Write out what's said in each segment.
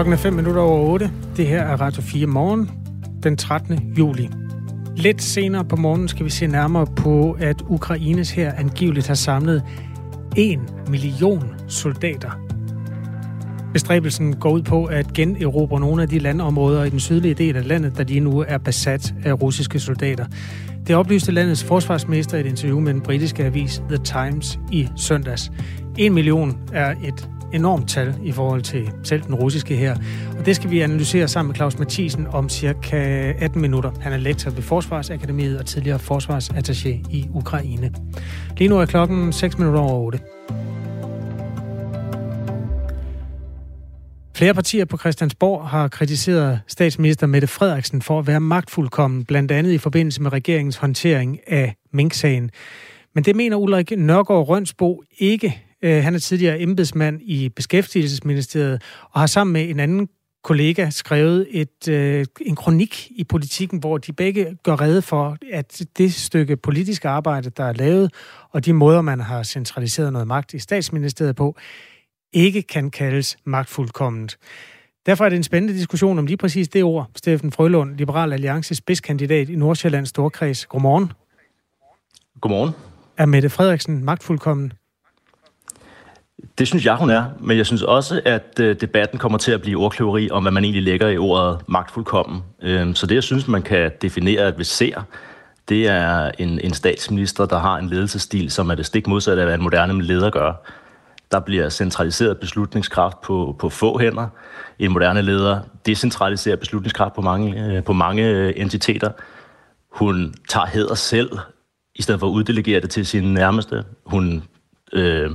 Klokken er 5 minutter over 8. Det her er Radio 4 morgen, den 13. juli. Lidt senere på morgenen skal vi se nærmere på, at Ukraines her angiveligt har samlet 1 million soldater. Bestræbelsen går ud på at generobre nogle af de landområder i den sydlige del af landet, der lige nu er besat af russiske soldater. Det oplyste landets forsvarsminister i et interview med den britiske avis The Times i søndags. 1 million er et enormt tal i forhold til selv den russiske her. Og det skal vi analysere sammen med Claus Mathisen om cirka 18 minutter. Han er lektor ved Forsvarsakademiet og tidligere forsvarsattaché i Ukraine. Lige nu er klokken 6 minutter over 8. Flere partier på Christiansborg har kritiseret statsminister Mette Frederiksen for at være magtfuldkommen, blandt andet i forbindelse med regeringens håndtering af Mink-sagen. Men det mener Ulrik Nørgaard Rønsbo ikke. Øh, han er tidligere embedsmand i Beskæftigelsesministeriet og har sammen med en anden kollega skrevet et, øh, en kronik i politikken, hvor de begge gør rede for, at det stykke politisk arbejde, der er lavet, og de måder, man har centraliseret noget magt i statsministeriet på, ikke kan kaldes magtfuldkomment. Derfor er det en spændende diskussion om lige præcis det ord. Steffen Frølund, Liberal Alliances spidskandidat i Nordsjællands Storkreds. Godmorgen. Godmorgen. Er Mette Frederiksen magtfuldkommen? Det synes jeg, hun er, men jeg synes også, at øh, debatten kommer til at blive ordkløveri om, hvad man egentlig lægger i ordet magtfuldkommen. Øhm, så det, jeg synes, man kan definere, at vi ser, det er en, en statsminister, der har en ledelsesstil, som er det stik modsatte af, hvad en moderne leder gør. Der bliver centraliseret beslutningskraft på, på få hænder. En moderne leder decentraliserer beslutningskraft på mange, øh, på mange øh, entiteter. Hun tager heder selv, i stedet for at uddelegere det til sine nærmeste. Hun, øh,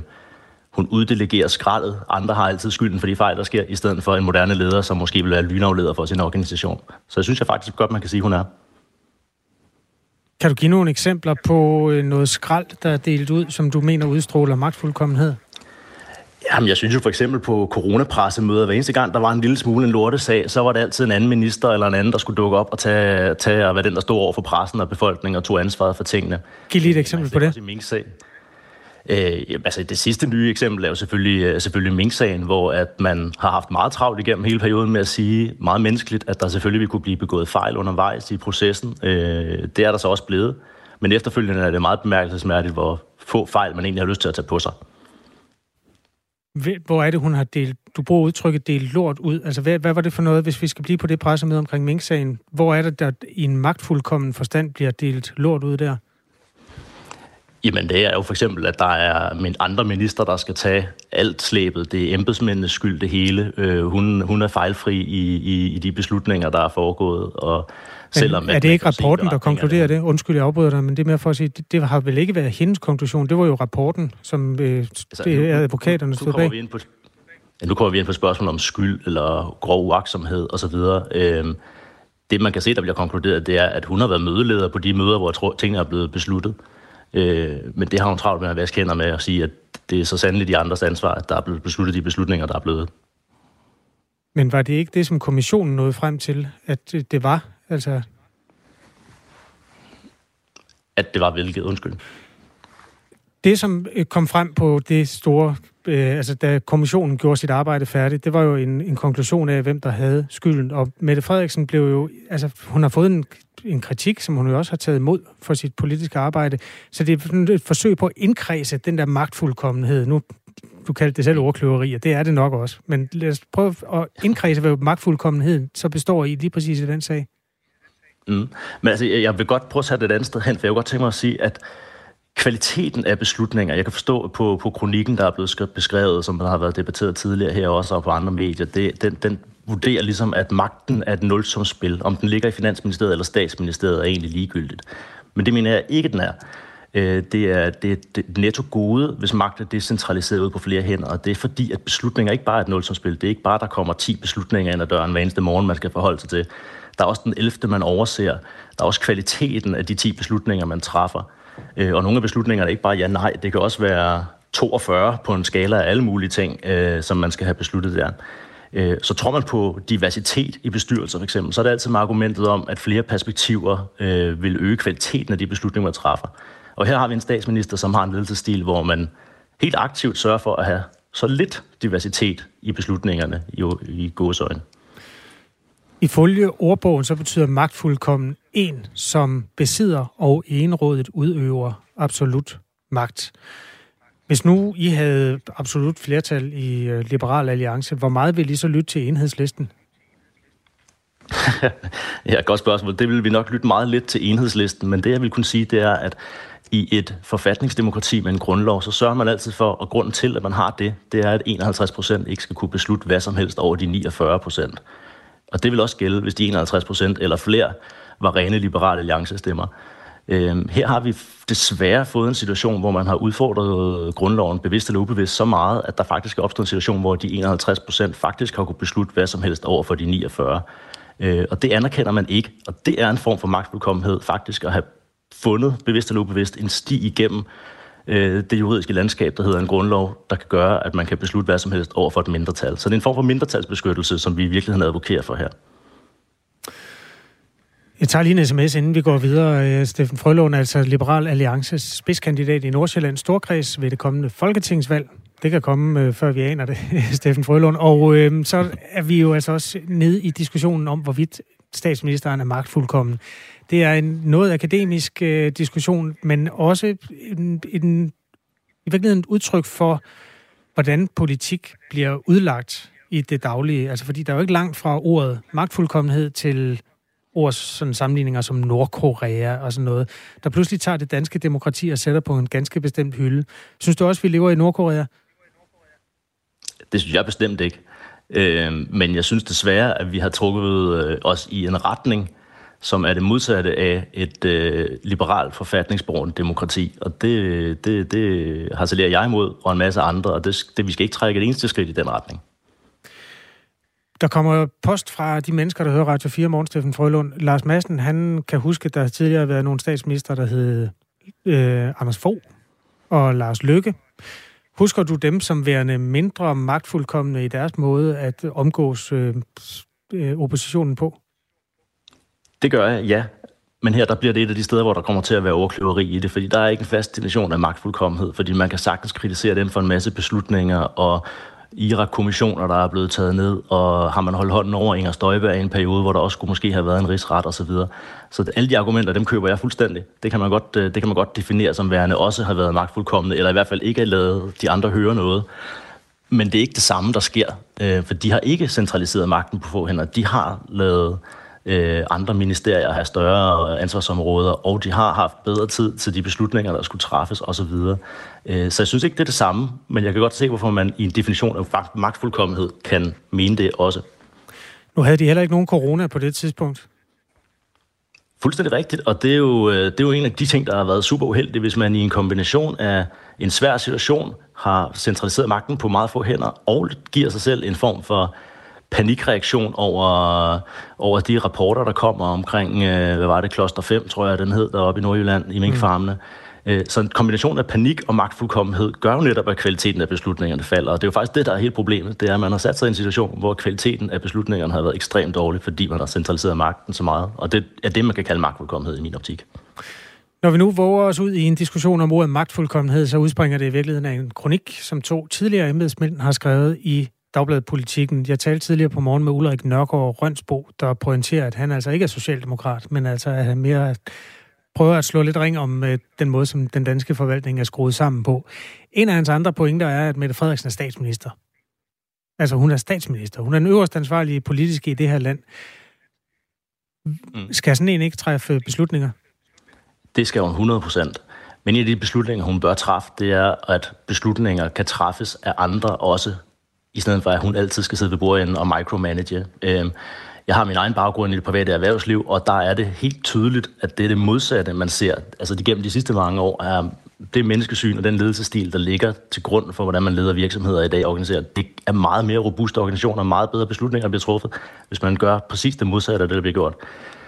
hun uddelegerer skraldet. Andre har altid skylden for de fejl, der sker, i stedet for en moderne leder, som måske vil være lynafleder for sin organisation. Så jeg synes jeg faktisk godt, man kan sige, hun er. Kan du give nogle eksempler på øh, noget skrald, der er delt ud, som du mener udstråler magtfuldkommenhed? Jamen, jeg synes jo for eksempel på coronapressemøder, hver eneste gang, der var en lille smule en lortesag, så var det altid en anden minister eller en anden, der skulle dukke op og tage, tage og være den, der stod over for pressen og befolkningen og tog ansvaret for tingene. Giv lige et eksempel på det. Mink-sag. Øh, altså det sidste nye eksempel er jo selvfølgelig, øh, selvfølgelig Mink-sagen, hvor at man har haft meget travlt igennem hele perioden med at sige meget menneskeligt, at der selvfølgelig vil kunne blive begået fejl undervejs i processen. Øh, det er der så også blevet. Men efterfølgende er det meget bemærkelsesmærdigt, hvor få fejl man egentlig har lyst til at tage på sig. Hvor er det, hun har delt, du bruger udtrykket delt lort ud? Altså, hvad, hvad var det for noget, hvis vi skal blive på det pressemøde omkring Mink-sagen? Hvor er det, der i en magtfuldkommen forstand bliver delt lort ud der? Jamen det er jo for eksempel, at der er andre minister, der skal tage alt slæbet. Det er embedsmændenes skyld, det hele. Øh, hun, hun er fejlfri i, i, i de beslutninger, der er foregået. Og selvom, men er det ikke rapporten, der konkluderer det? Undskyld, jeg afbryder dig, men det er mere for at sige, det, det har vel ikke været hendes konklusion. Det var jo rapporten, som øh, altså, det er advokaterne stod bag. Vi ind på, ja, nu kommer vi ind på spørgsmål om skyld eller grov uaksomhed osv. Øhm, det, man kan se, der bliver konkluderet, det er, at hun har været mødeleder på de møder, hvor tingene er blevet besluttet. Øh, men det har hun travlt med at vaske hænder med at sige, at det er så sandelig de andres ansvar, at der er blevet besluttet de beslutninger, der er blevet. Men var det ikke det, som kommissionen nåede frem til, at det var? Altså... At det var hvilket? Undskyld. Det, som øh, kom frem på det store, øh, altså da kommissionen gjorde sit arbejde færdigt, det var jo en, en konklusion af, hvem der havde skylden. Og Mette Frederiksen blev jo, altså hun har fået en en kritik, som hun jo også har taget imod for sit politiske arbejde. Så det er et forsøg på at indkredse den der magtfuldkommenhed. Nu du kaldte det selv ordkløveri, og det er det nok også. Men lad os prøve at indkredse, hvad magtfuldkommenheden så består i lige præcis i den sag. Mm. Men altså, jeg vil godt prøve at sætte det et andet sted hen, for jeg vil godt tænke mig at sige, at kvaliteten af beslutninger, jeg kan forstå på, på kronikken, der er blevet beskrevet, som har været debatteret tidligere her også, og på andre medier, det, den, den vurderer ligesom, at magten er et nulsumsspil. Om den ligger i Finansministeriet eller Statsministeriet er egentlig ligegyldigt. Men det mener jeg ikke, den er. Øh, det er, det er det netto gode, hvis magten er decentraliseret ud på flere hænder, og det er fordi, at beslutninger ikke bare er et nulsumsspil. Det er ikke bare, der kommer 10 beslutninger ind ad døren hver eneste morgen, man skal forholde sig til. Der er også den 11. man overser. Der er også kvaliteten af de 10 beslutninger, man træffer. Øh, og nogle af beslutningerne er ikke bare ja-nej. Det kan også være 42 på en skala af alle mulige ting, øh, som man skal have besluttet der. Øh, så tror man på diversitet i bestyrelser for eksempel, så er det altid med argumentet om, at flere perspektiver øh, vil øge kvaliteten af de beslutninger, man træffer. Og her har vi en statsminister, som har en ledelsesstil, hvor man helt aktivt sørger for at have så lidt diversitet i beslutningerne i, i gåsøjne. Ifølge ordbogen så betyder magtfuldkommen en, som besidder og enrådet udøver absolut magt. Hvis nu I havde absolut flertal i øh, Liberal Alliance, hvor meget ville I så lytte til enhedslisten? ja, godt spørgsmål. Det vil vi nok lytte meget lidt til enhedslisten, men det jeg vil kunne sige, det er, at i et forfatningsdemokrati med en grundlov, så sørger man altid for, og grunden til, at man har det, det er, at 51 procent ikke skal kunne beslutte hvad som helst over de 49 procent. Og det vil også gælde, hvis de 51 procent eller flere var rene liberale alliancestemmer. Øh, her har vi desværre fået en situation, hvor man har udfordret grundloven bevidst eller ubevidst så meget, at der faktisk er opstået en situation, hvor de 51 procent faktisk har kunne beslutte hvad som helst over for de 49. Øh, og det anerkender man ikke, og det er en form for magtfuldkommenhed faktisk at have fundet, bevidst eller ubevidst, en sti igennem øh, det juridiske landskab, der hedder en grundlov, der kan gøre, at man kan beslutte hvad som helst over for et mindretal. Så det er en form for mindretalsbeskyttelse, som vi i virkeligheden advokerer for her. Jeg tager lige en sms, inden vi går videre. Øh, Steffen Frølund, altså Liberal Alliances spidskandidat i Nordsjællands Storkreds ved det kommende folketingsvalg. Det kan komme, øh, før vi aner det, Steffen Frølund. Og øh, så er vi jo altså også nede i diskussionen om, hvorvidt statsministeren er magtfuldkommen. Det er en noget akademisk øh, diskussion, men også en, en, i virkeligheden et udtryk for, hvordan politik bliver udlagt i det daglige. Altså fordi der er jo ikke langt fra ordet magtfuldkommenhed til ord, sådan sammenligninger som Nordkorea og sådan noget, der pludselig tager det danske demokrati og sætter på en ganske bestemt hylde. Synes du også, vi lever i Nordkorea? Det synes jeg bestemt ikke. Øh, men jeg synes desværre, at vi har trukket øh, os i en retning, som er det modsatte af et øh, liberalt forfatningsborgende demokrati. Og det, det, det harcelerer jeg imod, og en masse andre, og det, det, vi skal ikke trække et eneste skridt i den retning. Der kommer post fra de mennesker, der hører Radio 4 morgen, Steffen Frølund. Lars Madsen, han kan huske, at der tidligere har været nogle statsminister, der hed øh, Anders Fogh og Lars Lykke. Husker du dem som værende mindre magtfuldkommende i deres måde at omgås øh, øh, oppositionen på? Det gør jeg, ja. Men her der bliver det et af de steder, hvor der kommer til at være overkløveri i det, fordi der er ikke en fast definition af magtfuldkommenhed, fordi man kan sagtens kritisere dem for en masse beslutninger og Irak-kommissioner, der er blevet taget ned, og har man holdt hånden over Inger Støjberg i en periode, hvor der også skulle måske have været en rigsret osv. Så, så alle de argumenter, dem køber jeg fuldstændig. Det kan man godt, øh, det kan man godt definere som værende også har været magtfuldkommende, eller i hvert fald ikke har lavet de andre høre noget. Men det er ikke det samme, der sker, øh, for de har ikke centraliseret magten på få hænder. De har lavet øh, andre ministerier have større ansvarsområder, og de har haft bedre tid til de beslutninger, der skulle træffes osv. Øh, så jeg synes ikke, det er det samme, men jeg kan godt se, hvorfor man i en definition af magtfuldkommenhed kan mene det også. Nu havde de heller ikke nogen corona på det tidspunkt. Fuldstændig rigtigt, og det er, jo, øh, det er jo en af de ting, der har været super uheldige, hvis man i en kombination af en svær situation har centraliseret magten på meget få hænder, og giver sig selv en form for panikreaktion over, over de rapporter, der kommer omkring, øh, hvad var det, Kloster 5, tror jeg, den hed, deroppe i Nordjylland, i minkfarmene. Mm. Øh, så en kombination af panik og magtfuldkommenhed gør jo netop, at kvaliteten af beslutningerne falder. Og det er jo faktisk det, der er hele problemet. Det er, at man har sat sig i en situation, hvor kvaliteten af beslutningerne har været ekstremt dårlig, fordi man har centraliseret magten så meget. Og det er det, man kan kalde magtfuldkommenhed i min optik. Når vi nu våger os ud i en diskussion om ordet magtfuldkommenhed, så udspringer det i virkeligheden af en kronik, som to tidligere embedsmænd har skrevet i Dagbladet Politikken. Jeg talte tidligere på morgen med Ulrik Nørgaard Rønsbo, der pointerer, at han altså ikke er socialdemokrat, men altså at han mere prøver at slå lidt ring om øh, den måde, som den danske forvaltning er skruet sammen på. En af hans andre pointer er, at Mette Frederiksen er statsminister. Altså hun er statsminister. Hun er den øverste ansvarlige politiske i det her land. Mm. Skal sådan en ikke træffe beslutninger? Det skal hun 100 procent. Men en af de beslutninger, hun bør træffe, det er, at beslutninger kan træffes af andre også i stedet for at hun altid skal sidde ved bordet og micromanage. Øhm, jeg har min egen baggrund i det private erhvervsliv, og der er det helt tydeligt, at det er det modsatte, man ser. Altså det gennem de sidste mange år er det menneskesyn og den ledelsestil, der ligger til grund for, hvordan man leder virksomheder i dag organiseret. Det er meget mere robuste organisationer, meget bedre beslutninger bliver truffet, hvis man gør præcis det modsatte af det, der bliver gjort.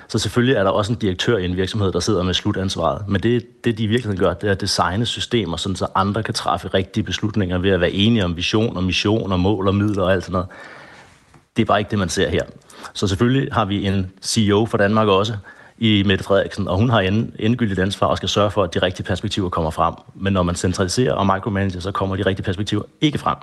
Så selvfølgelig er der også en direktør i en virksomhed, der sidder med slutansvaret. Men det, det de i virkeligheden gør, det er at designe systemer, sådan så andre kan træffe rigtige beslutninger ved at være enige om vision og mission og mål og midler og alt sådan noget. Det er bare ikke det, man ser her. Så selvfølgelig har vi en CEO for Danmark også, i Mette Frederiksen, og hun har end, endegyldigt ansvar og skal sørge for, at de rigtige perspektiver kommer frem. Men når man centraliserer og micromanager, så kommer de rigtige perspektiver ikke frem.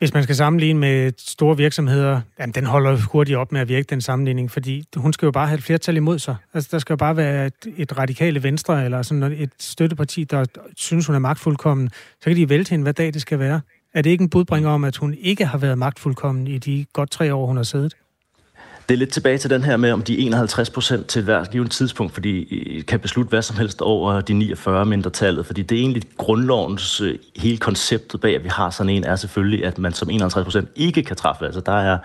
Hvis man skal sammenligne med store virksomheder, jamen, den holder hurtigt op med at virke, den sammenligning, fordi hun skal jo bare have et flertal imod sig. Altså, der skal jo bare være et, et radikale venstre, eller sådan et støtteparti, der synes, hun er magtfuldkommen. Så kan de vælte hende, hvad dag det skal være. Er det ikke en budbringer om, at hun ikke har været magtfuldkommen i de godt tre år, hun har siddet? Det er lidt tilbage til den her med, om de 51 procent til hvert givet tidspunkt, fordi I kan beslutte hvad som helst over de 49 mindretallet, fordi det er egentlig grundlovens øh, hele konceptet bag, at vi har sådan en, er selvfølgelig, at man som 51 procent ikke kan træffe. Altså der er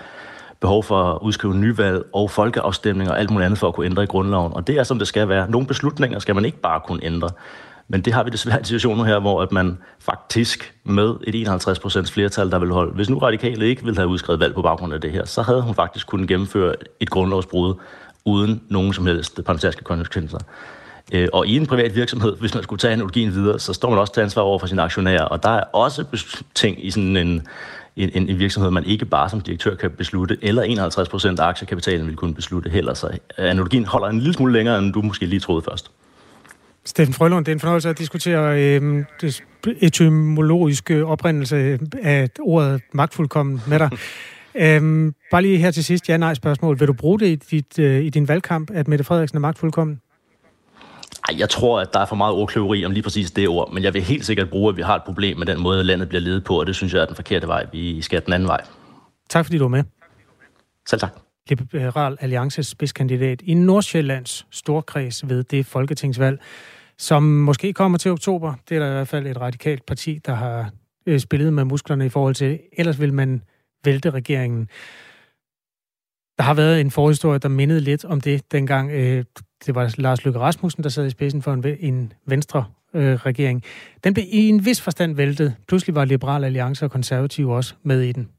behov for at udskrive nyvalg og folkeafstemninger og alt muligt andet for at kunne ændre i grundloven. Og det er, som det skal være. Nogle beslutninger skal man ikke bare kunne ændre. Men det har vi desværre en situation nu her, hvor at man faktisk med et 51 procents flertal, der vil holde. Hvis nu radikale ikke ville have udskrevet valg på baggrund af det her, så havde hun faktisk kunnet gennemføre et grundlovsbrud uden nogen som helst parlamentariske konsekvenser. Øh, og i en privat virksomhed, hvis man skulle tage analogien videre, så står man også til ansvar over for sine aktionærer, og der er også ting i sådan en, en, en virksomhed, man ikke bare som direktør kan beslutte, eller 51 procent af aktiekapitalen vil kunne beslutte heller. Så analogien holder en lille smule længere, end du måske lige troede først. Steffen Frølund, det er en fornøjelse at diskutere øh, det etymologiske oprindelse af ordet magtfuldkommen med dig. øhm, bare lige her til sidst, ja-nej spørgsmål. Vil du bruge det i, dit, øh, i din valgkamp, at Mette Frederiksen er magtfuldkommen? Ej, jeg tror, at der er for meget ordkløveri om lige præcis det ord, men jeg vil helt sikkert bruge, at vi har et problem med den måde, landet bliver ledet på, og det synes jeg er den forkerte vej. Vi skal den anden vej. Tak fordi du var med. Selv tak. Liberal Alliances spidskandidat i Nordsjællands storkreds ved det folketingsvalg som måske kommer til oktober. Det er der i hvert fald et radikalt parti, der har øh, spillet med musklerne i forhold til. Ellers vil man vælte regeringen. Der har været en forhistorie, der mindede lidt om det, dengang øh, det var Lars Løkke Rasmussen, der sad i spidsen for en, en venstre øh, regering. Den blev i en vis forstand væltet. Pludselig var Liberal Alliance og Konservative også med i den.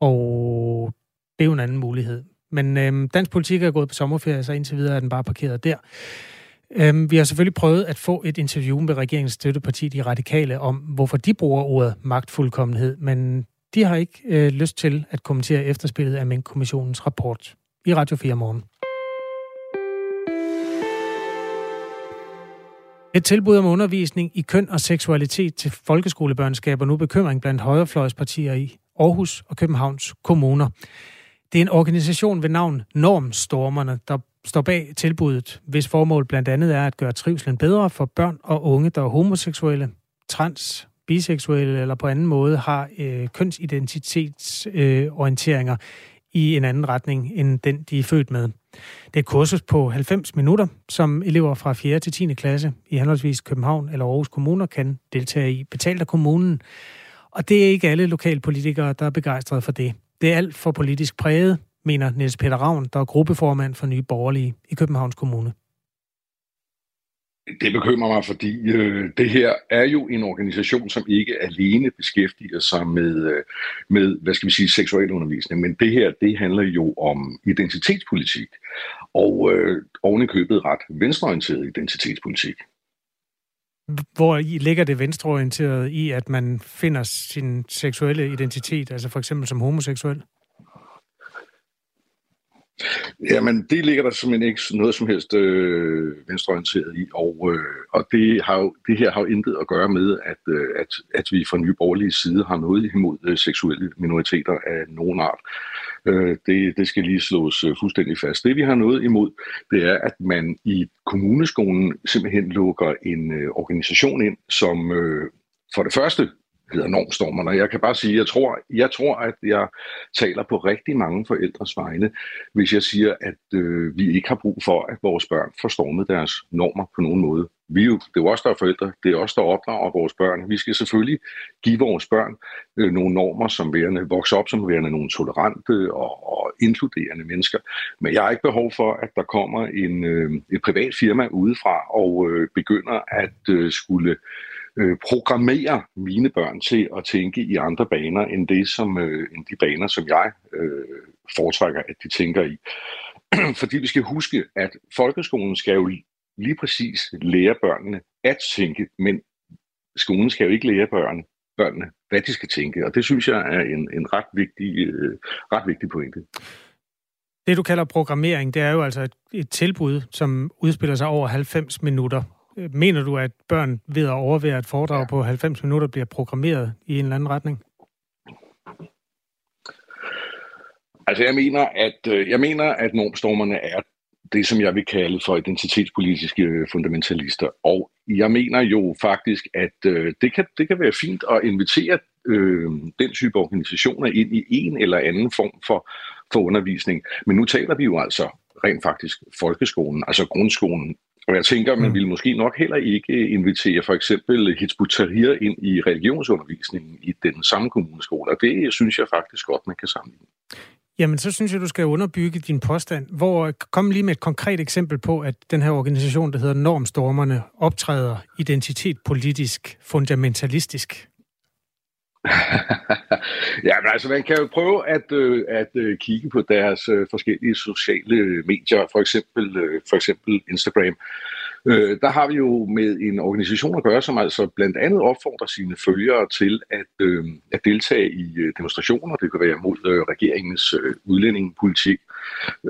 Og det er jo en anden mulighed. Men øh, dansk politik er gået på sommerferie, så indtil videre er den bare parkeret der. Øhm, vi har selvfølgelig prøvet at få et interview med regeringens støtteparti, de radikale, om hvorfor de bruger ordet magtfuldkommenhed, men de har ikke øh, lyst til at kommentere efterspillet af Mink-kommissionens rapport i Radio 4 morgen. Et tilbud om undervisning i køn og seksualitet til folkeskolebørn skaber nu bekymring blandt højrefløjspartier i Aarhus og Københavns kommuner. Det er en organisation ved navn Normstormerne, der står bag tilbuddet, hvis formål blandt andet er at gøre trivselen bedre for børn og unge, der er homoseksuelle, trans, biseksuelle eller på anden måde har øh, kønsidentitetsorienteringer øh, i en anden retning end den, de er født med. Det er et kursus på 90 minutter, som elever fra 4. til 10. klasse i henholdsvis København eller Aarhus Kommuner kan deltage i, betalt af kommunen. Og det er ikke alle lokalpolitikere, der er begejstrede for det. Det er alt for politisk præget, mener Niels Peter Ravn, der er gruppeformand for Nye Borgerlige i Københavns Kommune. Det bekymrer mig, fordi øh, det her er jo en organisation, som ikke alene beskæftiger sig med, øh, med hvad skal vi sige, seksuel undervisning, men det her, det handler jo om identitetspolitik, og øh, oven i købet ret venstreorienteret identitetspolitik. Hvor ligger det venstreorienteret i, at man finder sin seksuelle identitet, altså for eksempel som homoseksuel? Jamen, det ligger der simpelthen ikke noget som helst øh, venstreorienteret i, og, øh, og det, har jo, det her har jo intet at gøre med, at, øh, at, at vi fra nye borgerlige side har noget imod øh, seksuelle minoriteter af nogen art. Øh, det, det skal lige slås øh, fuldstændig fast. Det vi har noget imod, det er, at man i kommuneskolen simpelthen lukker en øh, organisation ind, som øh, for det første hedder normstormerne. Jeg kan bare sige, jeg tror, jeg tror, at jeg taler på rigtig mange forældres vegne, hvis jeg siger, at øh, vi ikke har brug for, at vores børn får stormet deres normer på nogen måde. Vi er jo, det er jo os, der er forældre, det er os, der opdrager vores børn. Vi skal selvfølgelig give vores børn øh, nogle normer, som værende, vokser op som værende nogle tolerante og, og inkluderende mennesker. Men jeg har ikke behov for, at der kommer en, øh, et privat firma udefra og øh, begynder at øh, skulle øh, Øh, programmere mine børn til at tænke i andre baner end det som øh, end de baner som jeg øh, foretrækker at de tænker i. Fordi vi skal huske at folkeskolen skal jo lige præcis lære børnene at tænke, men skolen skal jo ikke lære børn, børnene, hvad de skal tænke, og det synes jeg er en, en ret, vigtig, øh, ret vigtig pointe. Det, du kalder programmering, det er jo altså et, et tilbud, som udspiller sig over 90 minutter. Øh, mener du, at børn ved at overvære et foredrag ja. på 90 minutter bliver programmeret i en eller anden retning? Altså jeg mener, at øh, jeg mener, at normstormerne er det, som jeg vil kalde for identitetspolitiske øh, fundamentalister. Og jeg mener jo faktisk, at øh, det, kan, det kan være fint at invitere øh, den type organisationer ind i en eller anden form for, for undervisning. Men nu taler vi jo altså rent faktisk folkeskolen, altså grundskolen. Og jeg tænker, man mm. ville måske nok heller ikke invitere for eksempel Hizbut Tahrir ind i religionsundervisningen i den samme kommuneskole, og det synes jeg faktisk godt, man kan sammenligne. Jamen, så synes jeg, du skal underbygge din påstand. Hvor, kom lige med et konkret eksempel på, at den her organisation, der hedder Normstormerne, optræder identitet politisk fundamentalistisk. ja, men altså man kan jo prøve at, øh, at øh, kigge på deres øh, forskellige sociale øh, medier, for eksempel, øh, for eksempel Instagram. Øh, der har vi jo med en organisation at gøre, som altså blandt andet opfordrer sine følgere til at, øh, at deltage i øh, demonstrationer. Det kan være mod øh, regeringens øh, udlændingepolitik.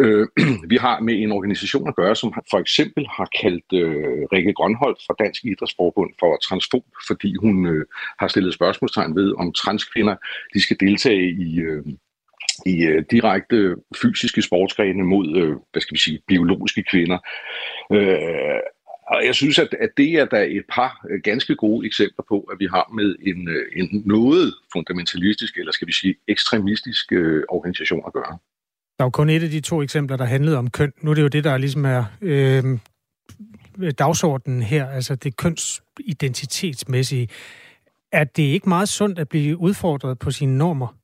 Øh, vi har med en organisation at gøre, som for eksempel har kaldt øh, Rikke Grønholdt fra Dansk Idrætsforbund for transfob, fordi hun øh, har stillet spørgsmålstegn ved, om transkvinder de skal deltage i, øh, i øh, direkte fysiske sportsgrene mod, øh, hvad skal vi sige, biologiske kvinder. Øh, og jeg synes, at, at det er der et par øh, ganske gode eksempler på, at vi har med en, øh, en noget fundamentalistisk, eller skal vi sige ekstremistisk øh, organisation at gøre. Der var kun et af de to eksempler, der handlede om køn. Nu er det jo det, der ligesom er øh, dagsordenen her, altså det kønsidentitetsmæssige. Er det ikke meget sundt at blive udfordret på sine normer?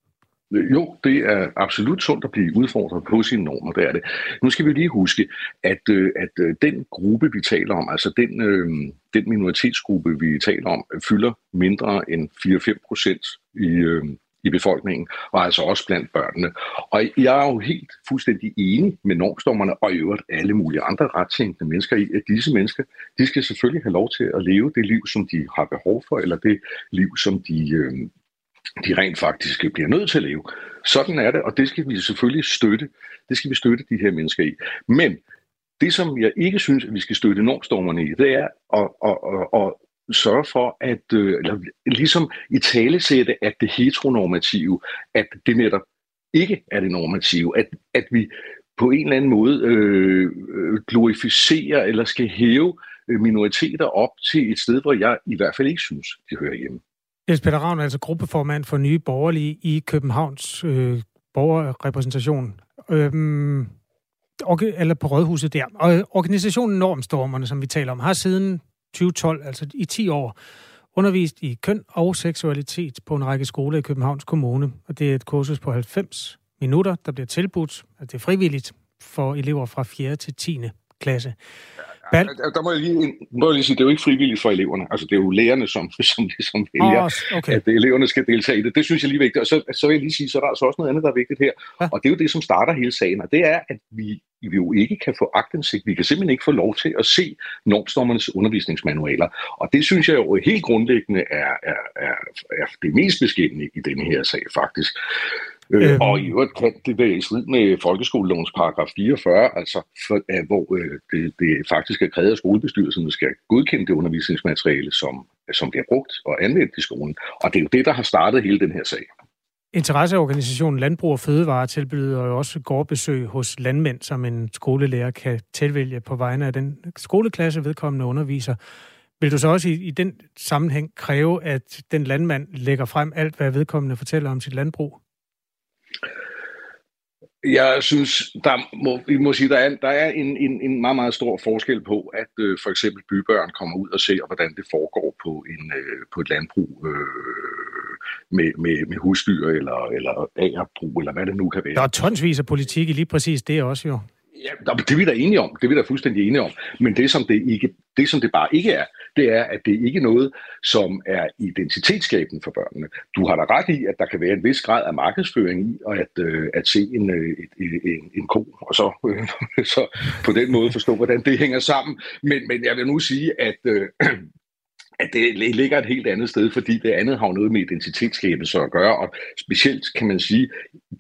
Jo, det er absolut sundt at blive udfordret på sine normer, det er det. Nu skal vi lige huske, at, øh, at øh, den gruppe, vi taler om, altså den, øh, den minoritetsgruppe, vi taler om, fylder mindre end 4-5 procent i, øh, i befolkningen, og altså også blandt børnene. Og jeg er jo helt fuldstændig enig med normstormerne, og i øvrigt alle mulige andre rettænkende mennesker i, at disse mennesker, de skal selvfølgelig have lov til at leve det liv, som de har behov for, eller det liv, som de, øh, de rent faktisk bliver nødt til at leve. Sådan er det, og det skal vi selvfølgelig støtte. Det skal vi støtte de her mennesker i. Men det, som jeg ikke synes, at vi skal støtte normstormerne i, det er at, at, at, at sørge for, at øh, eller ligesom i tale sætte, at det heteronormative, at det netop ikke er det normative, at, at vi på en eller anden måde øh, øh glorificerer eller skal hæve øh, minoriteter op til et sted, hvor jeg i hvert fald ikke synes, de hører hjemme. Jens Peter Ravn er altså gruppeformand for Nye Borgerlige i Københavns øh, borgerrepræsentation. Øhm, eller på Rådhuset der. Og organisationen Normstormerne, som vi taler om, har siden 2012, altså i 10 år, undervist i køn og seksualitet på en række skoler i Københavns Kommune. Og det er et kursus på 90 minutter, der bliver tilbudt, at det er frivilligt for elever fra 4. til 10. klasse. Ja, der må jeg, lige, må jeg lige sige, det er jo ikke frivilligt for eleverne. Altså, det er jo lærerne, som, som ligesom vælger, oh, okay. at eleverne skal deltage i det. Det synes jeg lige er vigtigt. Og så, så vil jeg lige sige, så er der altså også noget andet, der er vigtigt her. Ja. Og det er jo det, som starter hele sagen. Og det er, at vi, vi jo ikke kan få agtindsigt. Vi kan simpelthen ikke få lov til at se normstormernes undervisningsmanualer. Og det synes jeg jo helt grundlæggende er, er, er, er det mest beskæmmende i denne her sag, faktisk. Øh, øhm. Og i øvrigt kan det være i strid med folkeskolelovens paragraf 44, altså for, uh, hvor uh, det, det faktisk er krævet, at skolebestyrelsen skal godkende det undervisningsmateriale, som, som bliver brugt og anvendt i skolen. Og det er jo det, der har startet hele den her sag. Interesseorganisationen Landbrug og Fødevare tilbyder jo også gårdbesøg hos landmænd, som en skolelærer kan tilvælge på vegne af den skoleklasse, vedkommende underviser. Vil du så også i, i den sammenhæng kræve, at den landmand lægger frem alt, hvad vedkommende fortæller om sit landbrug? Jeg synes, der må, vi må sige, der er, der er en, en, en meget, meget stor forskel på, at øh, for eksempel bybørn kommer ud og ser, hvordan det foregår på, en, øh, på et landbrug øh, med, med, med husdyr eller, eller agerbrug, eller hvad det nu kan være. Der er tonsvis af politik i lige præcis det også jo. Ja, det er vi da enige om. Det er vi da fuldstændig enige om. Men det, som det, ikke, det, som det bare ikke er, det er, at det ikke er noget, som er identitetsskabende for børnene. Du har da ret i, at der kan være en vis grad af markedsføring i at, øh, at se en, øh, et, en, en ko, og så, øh, så på den måde forstå, hvordan det hænger sammen. Men, men jeg vil nu sige, at øh, at det ligger et helt andet sted, fordi det andet har noget med identitetsskabelse at gøre, og specielt kan man sige,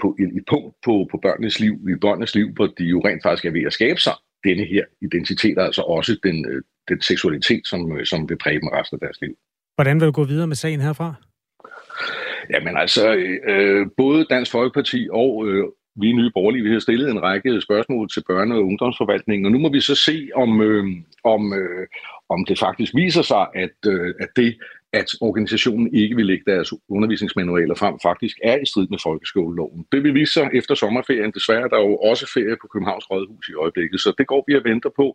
på et, et punkt på, på børnenes liv, i børnenes liv, hvor de jo rent faktisk er ved at skabe sig denne her identitet, altså også den, øh, den seksualitet, som, øh, som vil præge dem resten af deres liv. Hvordan vil du gå videre med sagen herfra? Jamen altså, øh, både Dansk Folkeparti og øh, vi nye borgerlige, vi har stillet en række spørgsmål til børne- og ungdomsforvaltningen, og nu må vi så se, om, øh, om, øh, om det faktisk viser sig, at, øh, at det, at organisationen ikke vil lægge deres undervisningsmanualer frem, faktisk er i strid med folkeskoleloven. Det vil vise sig efter sommerferien. Desværre der er jo også ferie på Københavns Rådhus i øjeblikket, så det går vi og venter på.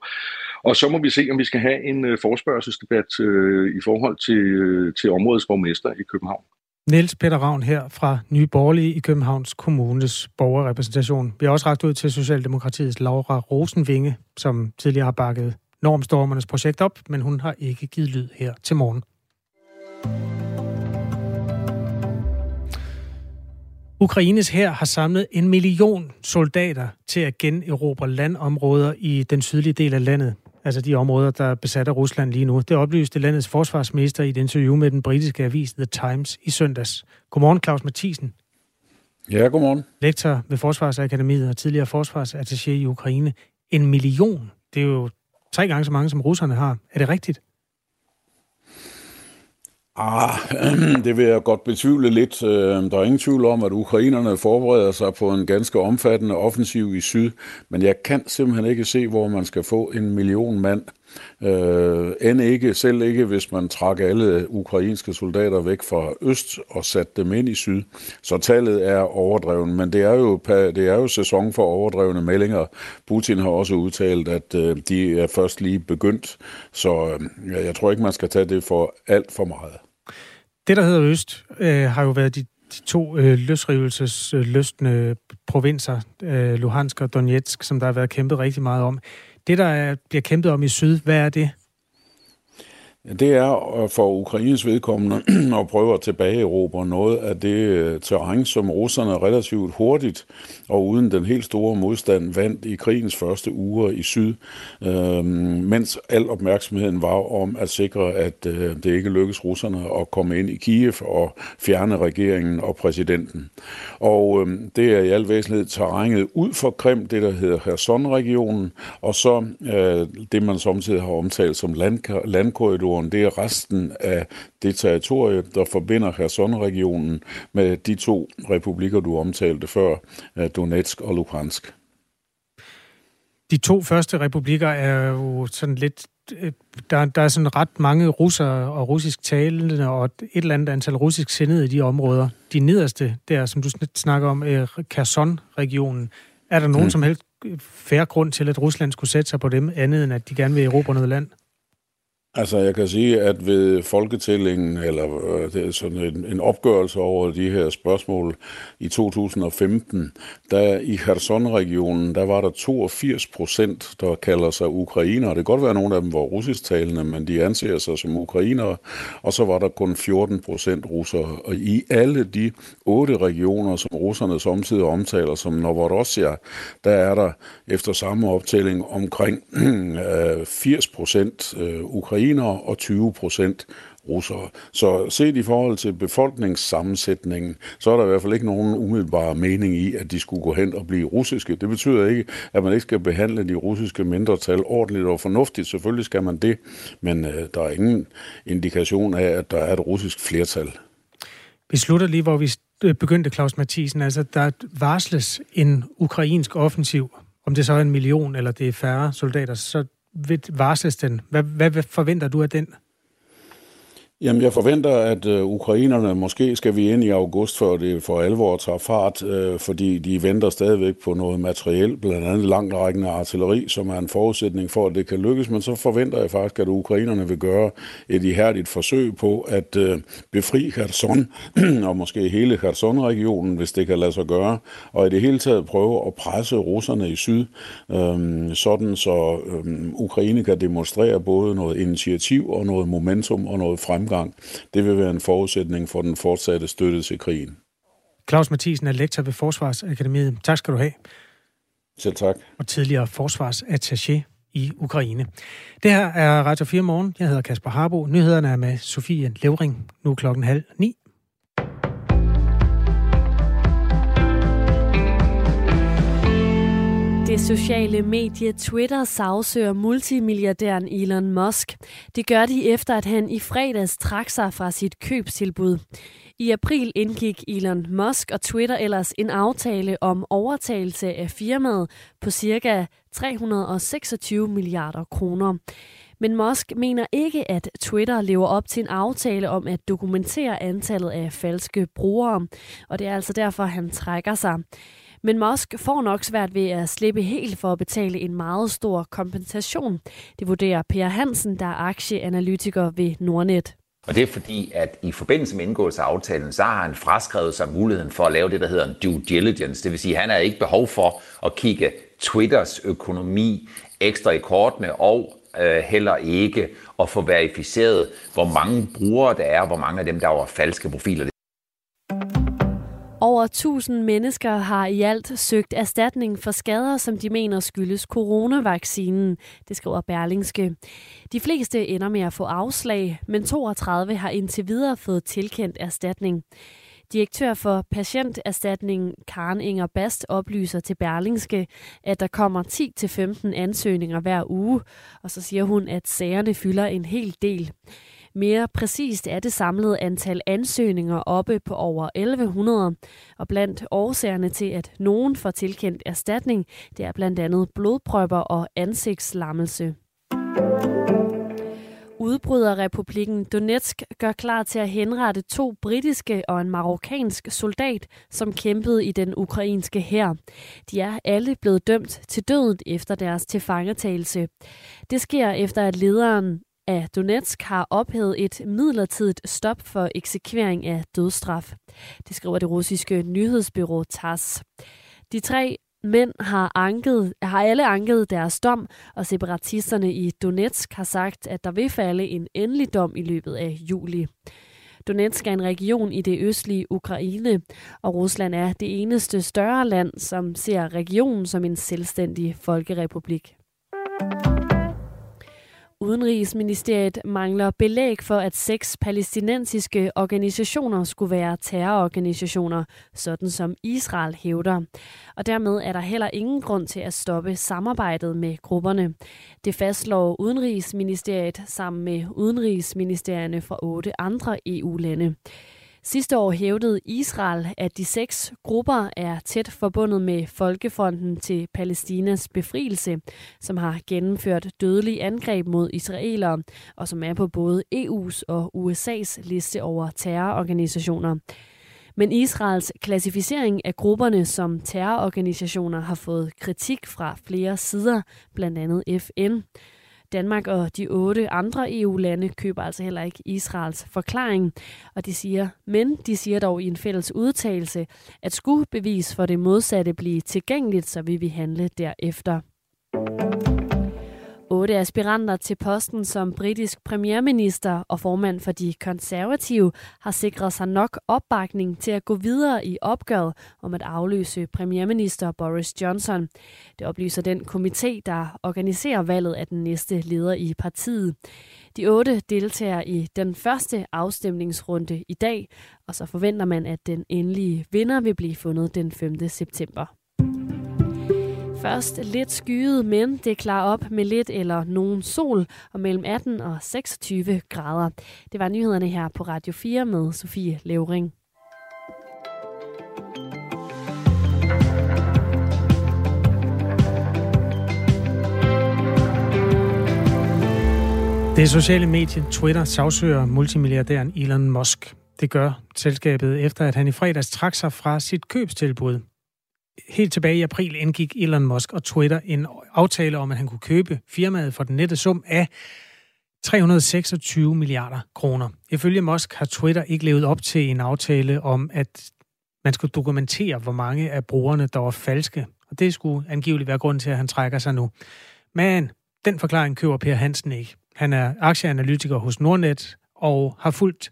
Og så må vi se, om vi skal have en øh, forspørgselsdebat øh, i forhold til, øh, til områdets borgmester i København. Niels Peter Ravn her fra Nye Borgerlige i Københavns Kommunes borgerrepræsentation. Vi har også ragt ud til Socialdemokratiets Laura Rosenvinge, som tidligere har bakket Normstormernes projekt op, men hun har ikke givet lyd her til morgen. Ukraines her har samlet en million soldater til at generobre landområder i den sydlige del af landet. Altså de områder, der er besat af Rusland lige nu. Det oplyste landets forsvarsminister i et interview med den britiske avis The Times i søndags. Godmorgen, Claus Mathisen. Ja, godmorgen. Lektor ved Forsvarsakademiet og tidligere forsvarsattaché i Ukraine. En million, det er jo tre gange så mange, som russerne har. Er det rigtigt? Ah, det vil jeg godt betvivle lidt. Øh, der er ingen tvivl om, at ukrainerne forbereder sig på en ganske omfattende offensiv i syd, men jeg kan simpelthen ikke se, hvor man skal få en million mand. Øh, end ikke, selv ikke, hvis man trak alle ukrainske soldater væk fra øst og satte dem ind i syd. Så tallet er overdreven, men det er jo, det er jo sæson for overdrevne meldinger. Putin har også udtalt, at øh, de er først lige begyndt, så øh, jeg tror ikke, man skal tage det for alt for meget. Det, der hedder Øst, øh, har jo været de, de to øh, løsrivelsesløstende øh, provinser, øh, Luhansk og Donetsk, som der har været kæmpet rigtig meget om. Det, der bliver kæmpet om i syd, hvad er det? Det er øh, for Ukraines vedkommende at prøve at tilbageerobre noget af det øh, terræn, som russerne relativt hurtigt og uden den helt store modstand vandt i krigens første uger i syd, øh, mens al opmærksomheden var om at sikre, at øh, det ikke lykkedes russerne at komme ind i Kiev og fjerne regeringen og præsidenten. Og øh, det er i al væsentlighed terrænet ud for Krim, det der hedder Kherson-regionen, og så øh, det, man samtidig har omtalt som land, Limfjorden, det er resten af det territorie, der forbinder Kherson-regionen med de to republikker, du omtalte før, Donetsk og Luhansk. De to første republikker er jo sådan lidt øh, der, der er sådan ret mange russere og russisk talende og et eller andet antal russisk sindede i de områder. De nederste der, som du snakker om, er Kherson-regionen. Er der nogen hmm. som helst færre grund til, at Rusland skulle sætte sig på dem, andet end at de gerne vil erobre noget land? Altså, jeg kan sige, at ved folketællingen, eller øh, det er sådan en, en opgørelse over de her spørgsmål i 2015, der i Kherson-regionen, der var der 82 procent, der kalder sig ukrainer. Det kan godt være, at nogle af dem var russisktalende, men de anser sig som ukrainere. Og så var der kun 14 procent russere. Og i alle de otte regioner, som russerne samtidig omtaler som Novorossiya, der er der efter samme optælling omkring øh, 80 procent øh, ukrainere ukrainere og 20 procent russere. Så set i forhold til befolkningssammensætningen, så er der i hvert fald ikke nogen umiddelbar mening i, at de skulle gå hen og blive russiske. Det betyder ikke, at man ikke skal behandle de russiske mindretal ordentligt og fornuftigt. Selvfølgelig skal man det, men øh, der er ingen indikation af, at der er et russisk flertal. Vi slutter lige, hvor vi øh, begyndte, Claus Mathisen. Altså, der varsles en ukrainsk offensiv, om det så er en million eller det er færre soldater, så varsles den? Hvad, hvad, hvad forventer du af den? Jamen, jeg forventer, at øh, ukrainerne måske skal vi ind i august, før det for alvor tager fart, øh, fordi de venter stadigvæk på noget materiel, blandt andet langtrækkende artilleri, som er en forudsætning for, at det kan lykkes. Men så forventer jeg faktisk, at ukrainerne vil gøre et ihærdigt forsøg på at uh, befri Kherson, og måske hele Kherson-regionen, hvis det kan lade sig gøre, og i det hele taget prøve at presse russerne i syd, um, sådan så um, Ukraine kan demonstrere både noget initiativ og noget momentum og noget fremgang fremgang. Det vil være en forudsætning for den fortsatte støtte til krigen. Claus Mathisen er lektor ved Forsvarsakademiet. Tak skal du have. Selv tak. Og tidligere forsvarsattaché i Ukraine. Det her er Radio 4 Morgen. Jeg hedder Kasper Harbo. Nyhederne er med Sofie Levering. Nu klokken halv ni. Det sociale medie Twitter sagsøger multimilliardæren Elon Musk. Det gør de efter, at han i fredags trak sig fra sit købstilbud. I april indgik Elon Musk og Twitter ellers en aftale om overtagelse af firmaet på ca. 326 milliarder kroner. Men Musk mener ikke, at Twitter lever op til en aftale om at dokumentere antallet af falske brugere, og det er altså derfor, han trækker sig. Men Musk får nok svært ved at slippe helt for at betale en meget stor kompensation. Det vurderer Per Hansen, der er aktieanalytiker ved Nordnet. Og det er fordi, at i forbindelse med indgåelse af aftalen, så har han fraskrevet sig muligheden for at lave det, der hedder en due diligence. Det vil sige, at han har ikke behov for at kigge Twitters økonomi ekstra i kortene og øh, heller ikke at få verificeret, hvor mange brugere der er, hvor mange af dem, der var falske profiler. Over 1000 mennesker har i alt søgt erstatning for skader, som de mener skyldes coronavaccinen, det skriver Berlingske. De fleste ender med at få afslag, men 32 har indtil videre fået tilkendt erstatning. Direktør for patienterstatningen Karen Inger Bast oplyser til Berlingske, at der kommer 10-15 ansøgninger hver uge, og så siger hun, at sagerne fylder en hel del. Mere præcist er det samlede antal ansøgninger oppe på over 1100, og blandt årsagerne til, at nogen får tilkendt erstatning, det er blandt andet blodprøver og ansigtslammelse. Udbryderrepublikken Donetsk gør klar til at henrette to britiske og en marokkansk soldat, som kæmpede i den ukrainske hær. De er alle blevet dømt til døden efter deres tilfangetagelse. Det sker efter, at lederen af Donetsk har ophævet et midlertidigt stop for eksekvering af dødsstraf. Det skriver det russiske nyhedsbyrå TASS. De tre mænd har, anket, har alle anket deres dom, og separatisterne i Donetsk har sagt, at der vil falde en endelig dom i løbet af juli. Donetsk er en region i det østlige Ukraine, og Rusland er det eneste større land, som ser regionen som en selvstændig folkerepublik. Udenrigsministeriet mangler belæg for, at seks palæstinensiske organisationer skulle være terrororganisationer, sådan som Israel hævder. Og dermed er der heller ingen grund til at stoppe samarbejdet med grupperne. Det fastslår Udenrigsministeriet sammen med udenrigsministerierne fra otte andre EU-lande. Sidste år hævdede Israel, at de seks grupper er tæt forbundet med Folkefronten til Palæstinas befrielse, som har gennemført dødelige angreb mod israelere, og som er på både EU's og USA's liste over terrororganisationer. Men Israels klassificering af grupperne som terrororganisationer har fået kritik fra flere sider, blandt andet FN. Danmark og de otte andre EU-lande køber altså heller ikke Israels forklaring, og de siger, men de siger dog i en fælles udtalelse, at skulle bevis for det modsatte blive tilgængeligt, så vil vi handle derefter. Otte aspiranter til posten som britisk premierminister og formand for de konservative har sikret sig nok opbakning til at gå videre i opgøret om at afløse premierminister Boris Johnson. Det oplyser den komité, der organiserer valget af den næste leder i partiet. De otte deltager i den første afstemningsrunde i dag, og så forventer man, at den endelige vinder vil blive fundet den 5. september. Først lidt skyet, men det klarer op med lidt eller nogen sol og mellem 18 og 26 grader. Det var nyhederne her på Radio 4 med Sofie Levering. Det sociale medie Twitter sagsøger multimilliardæren Elon Musk. Det gør selskabet efter, at han i fredags trak sig fra sit købstilbud helt tilbage i april indgik Elon Musk og Twitter en aftale om, at han kunne købe firmaet for den nette sum af 326 milliarder kroner. Ifølge Musk har Twitter ikke levet op til en aftale om, at man skulle dokumentere, hvor mange af brugerne, der var falske. Og det skulle angiveligt være grund til, at han trækker sig nu. Men den forklaring køber Per Hansen ikke. Han er aktieanalytiker hos Nordnet og har fulgt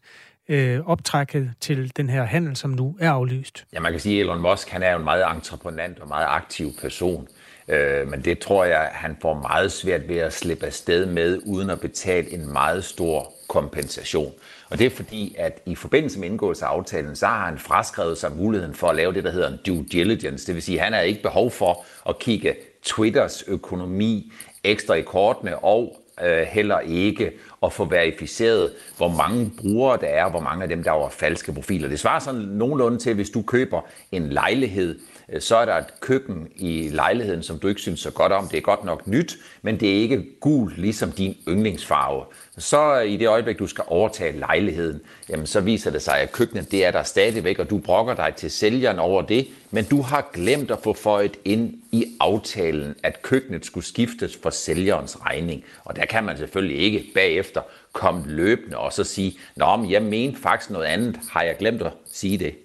øh, optrækket til den her handel, som nu er aflyst? Ja, man kan sige, at Elon Musk han er en meget entreprenant og meget aktiv person. Øh, men det tror jeg, han får meget svært ved at slippe afsted med, uden at betale en meget stor kompensation. Og det er fordi, at i forbindelse med indgåelse af aftalen, så har han fraskrevet sig muligheden for at lave det, der hedder en due diligence. Det vil sige, at han har ikke behov for at kigge Twitters økonomi ekstra i kortene, og øh, heller ikke at få verificeret, hvor mange brugere der er, hvor mange af dem, der var falske profiler. Det svarer sådan nogenlunde til, hvis du køber en lejlighed, Øh, så er der et køkken i lejligheden, som du ikke synes så godt om. Det er godt nok nyt, men det er ikke gul, ligesom din yndlingsfarve. Så i det øjeblik, du skal overtage lejligheden, jamen så viser det sig, at køkkenet det er der stadigvæk, og du brokker dig til sælgeren over det, men du har glemt at få føjet ind i aftalen, at køkkenet skulle skiftes for sælgerens regning. Og der kan man selvfølgelig ikke bagefter komme løbende og så sige, Nå, men jeg mente faktisk noget andet, har jeg glemt at sige det?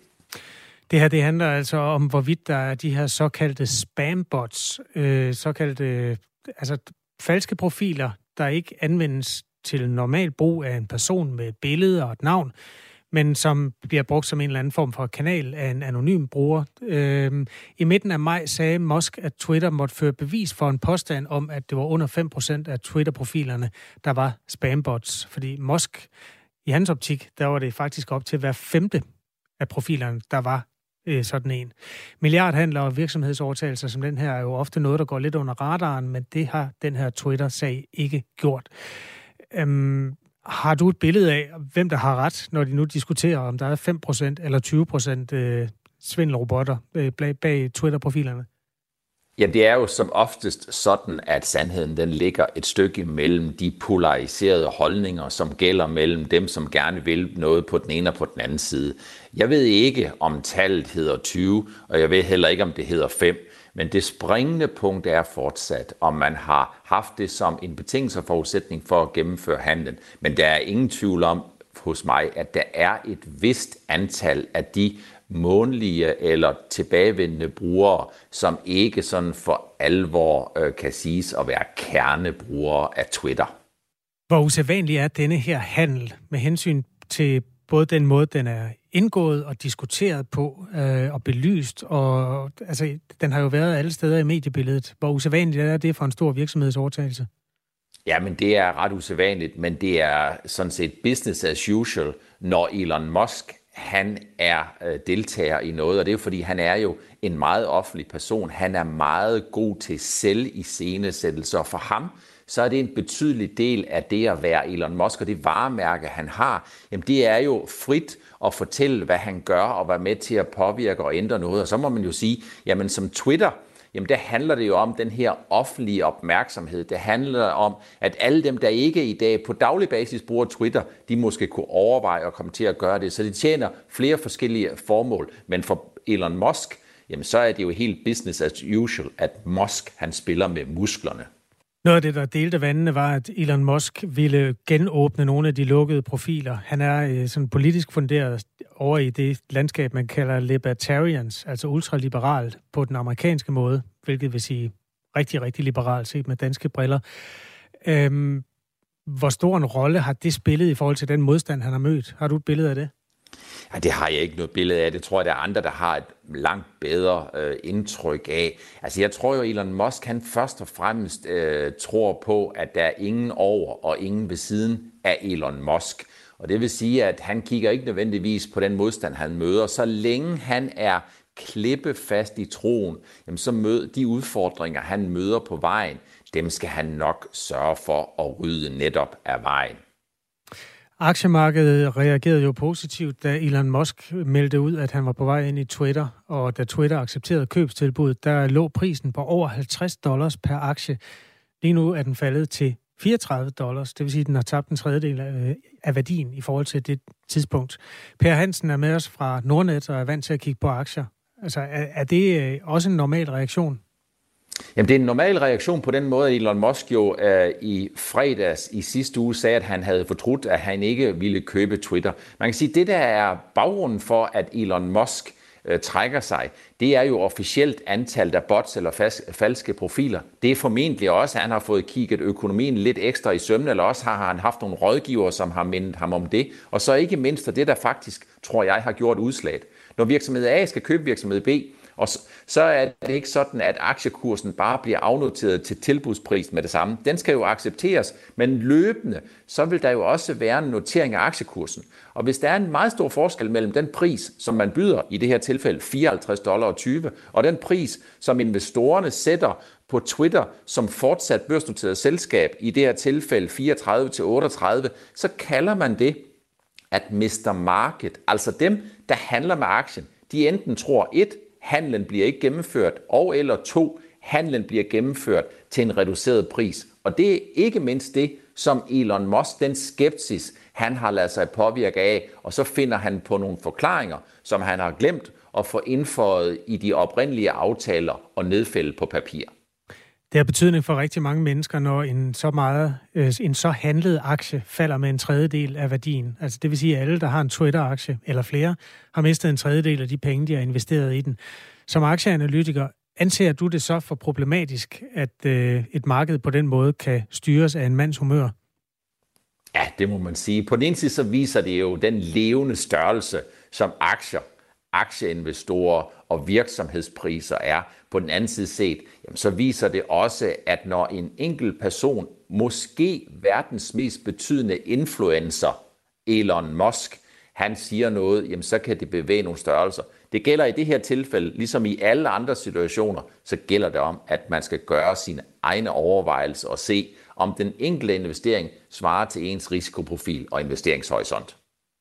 Det her det handler altså om, hvorvidt der er de her såkaldte spambots, øh, såkaldte altså falske profiler, der ikke anvendes til normal brug af en person med et billede og et navn, men som bliver brugt som en eller anden form for kanal af en anonym bruger. Øhm, I midten af maj sagde Musk, at Twitter måtte føre bevis for en påstand om, at det var under 5% af Twitter-profilerne, der var spambots. Fordi Musk, i hans optik, der var det faktisk op til hver femte af profilerne, der var øh, sådan en. Milliardhandler og virksomhedsovertagelser som den her er jo ofte noget, der går lidt under radaren, men det har den her Twitter-sag ikke gjort. Øhm, har du et billede af, hvem der har ret, når de nu diskuterer, om der er 5% eller 20% øh, svindelrobotter øh, bag, bag Twitter-profilerne? Ja, det er jo som oftest sådan, at sandheden den ligger et stykke mellem de polariserede holdninger, som gælder mellem dem, som gerne vil noget på den ene og på den anden side. Jeg ved ikke, om tallet hedder 20, og jeg ved heller ikke, om det hedder 5. Men det springende punkt er fortsat, om man har haft det som en betingelse og forudsætning for at gennemføre handlen. Men der er ingen tvivl om hos mig, at der er et vist antal af de månedlige eller tilbagevendende brugere, som ikke sådan for alvor øh, kan siges at være kernebrugere af Twitter. Hvor usædvanlig er denne her handel med hensyn til både den måde, den er indgået og diskuteret på øh, og belyst, og altså, den har jo været alle steder i mediebilledet. Hvor usædvanligt er det for en stor virksomhedsovertagelse? Ja, men det er ret usædvanligt, men det er sådan set business as usual, når Elon Musk han er øh, deltager i noget, og det er jo fordi, han er jo en meget offentlig person. Han er meget god til selv i scenesættelser. For ham, så er det en betydelig del af det at være Elon Musk, og det varemærke, han har, jamen det er jo frit at fortælle, hvad han gør, og være med til at påvirke og ændre noget. Og så må man jo sige, jamen som Twitter, jamen der handler det jo om den her offentlige opmærksomhed. Det handler om, at alle dem, der ikke i dag på daglig basis bruger Twitter, de måske kunne overveje at komme til at gøre det. Så det tjener flere forskellige formål. Men for Elon Musk, jamen så er det jo helt business as usual, at Musk han spiller med musklerne. Noget af det, der delte vandene, var, at Elon Musk ville genåbne nogle af de lukkede profiler. Han er øh, sådan politisk funderet over i det landskab, man kalder libertarians, altså ultraliberalt på den amerikanske måde, hvilket vil sige rigtig, rigtig liberalt set med danske briller. Øhm, hvor stor en rolle har det spillet i forhold til den modstand, han har mødt? Har du et billede af det? Ja, det har jeg ikke noget billede af. Det tror jeg, der er andre, der har et langt bedre øh, indtryk af. Altså, jeg tror jo, Elon Musk, han først og fremmest øh, tror på, at der er ingen over og ingen ved siden af Elon Musk. Og det vil sige, at han kigger ikke nødvendigvis på den modstand, han møder. Så længe han er klippefast i troen, jamen så mød de udfordringer, han møder på vejen, dem skal han nok sørge for at rydde netop af vejen. Aktiemarkedet reagerede jo positivt, da Elon Musk meldte ud, at han var på vej ind i Twitter, og da Twitter accepterede købstilbuddet, der lå prisen på over 50 dollars per aktie. Lige nu er den faldet til 34 dollars, det vil sige, at den har tabt en tredjedel af værdien i forhold til det tidspunkt. Per Hansen er med os fra Nordnet og er vant til at kigge på aktier. Altså, er, er det øh, også en normal reaktion? Jamen, det er en normal reaktion på den måde, at Elon Musk jo øh, i fredags i sidste uge sagde, at han havde fortrudt, at han ikke ville købe Twitter. Man kan sige, at det der er baggrunden for, at Elon Musk øh, trækker sig, det er jo officielt antallet af bots eller fas- falske profiler. Det er formentlig også, at han har fået kigget økonomien lidt ekstra i sømne, eller også har han haft nogle rådgiver, som har mindet ham om det. Og så ikke mindst, det der faktisk, tror jeg, har gjort udslaget. Når virksomhed A skal købe virksomhed B, og så, så er det ikke sådan, at aktiekursen bare bliver afnoteret til tilbudspris med det samme. Den skal jo accepteres, men løbende, så vil der jo også være en notering af aktiekursen. Og hvis der er en meget stor forskel mellem den pris, som man byder, i det her tilfælde 54 dollar og 20, og den pris, som investorerne sætter på Twitter som fortsat børsnoteret selskab, i det her tilfælde 34 til 38, så kalder man det, at Mr. Market, altså dem, der handler med aktien, de enten tror et, handlen bliver ikke gennemført, og eller to, handlen bliver gennemført til en reduceret pris. Og det er ikke mindst det, som Elon Musk, den skepsis, han har ladet sig påvirke af, og så finder han på nogle forklaringer, som han har glemt at få indføjet i de oprindelige aftaler og nedfældet på papir. Det har betydning for rigtig mange mennesker, når en så meget, øh, en så handlet aktie falder med en tredjedel af værdien. Altså det vil sige, at alle, der har en Twitter-aktie eller flere, har mistet en tredjedel af de penge, de har investeret i den. Som aktieanalytiker, anser du det så for problematisk, at øh, et marked på den måde kan styres af en mands humør? Ja, det må man sige. På den ene side så viser det jo den levende størrelse, som aktier, aktieinvestorer og virksomhedspriser er. På den anden side set, jamen, så viser det også, at når en enkelt person, måske verdens mest betydende influencer, Elon Musk, han siger noget, jamen så kan det bevæge nogle størrelser. Det gælder i det her tilfælde, ligesom i alle andre situationer, så gælder det om, at man skal gøre sine egne overvejelser og se, om den enkelte investering svarer til ens risikoprofil og investeringshorisont.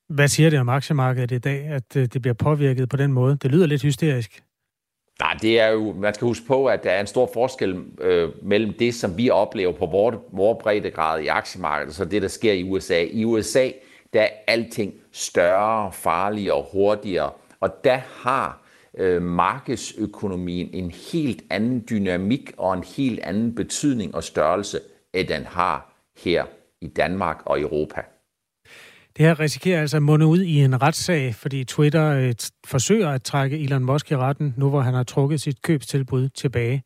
Hvad siger det om aktiemarkedet i dag, at øh, det bliver påvirket på den måde? Det lyder lidt hysterisk. Nej, det er jo, man skal huske på, at der er en stor forskel øh, mellem det, som vi oplever på vores, vores breddegrad i aktiemarkedet, og så det, der sker i USA. I USA, der er alting større, farligere og hurtigere, og der har øh, markedsøkonomien en helt anden dynamik og en helt anden betydning og størrelse, end den har her i Danmark og Europa. Det her risikerer altså at munde ud i en retssag, fordi Twitter øh, forsøger at trække Elon Musk i retten, nu hvor han har trukket sit købstilbud tilbage.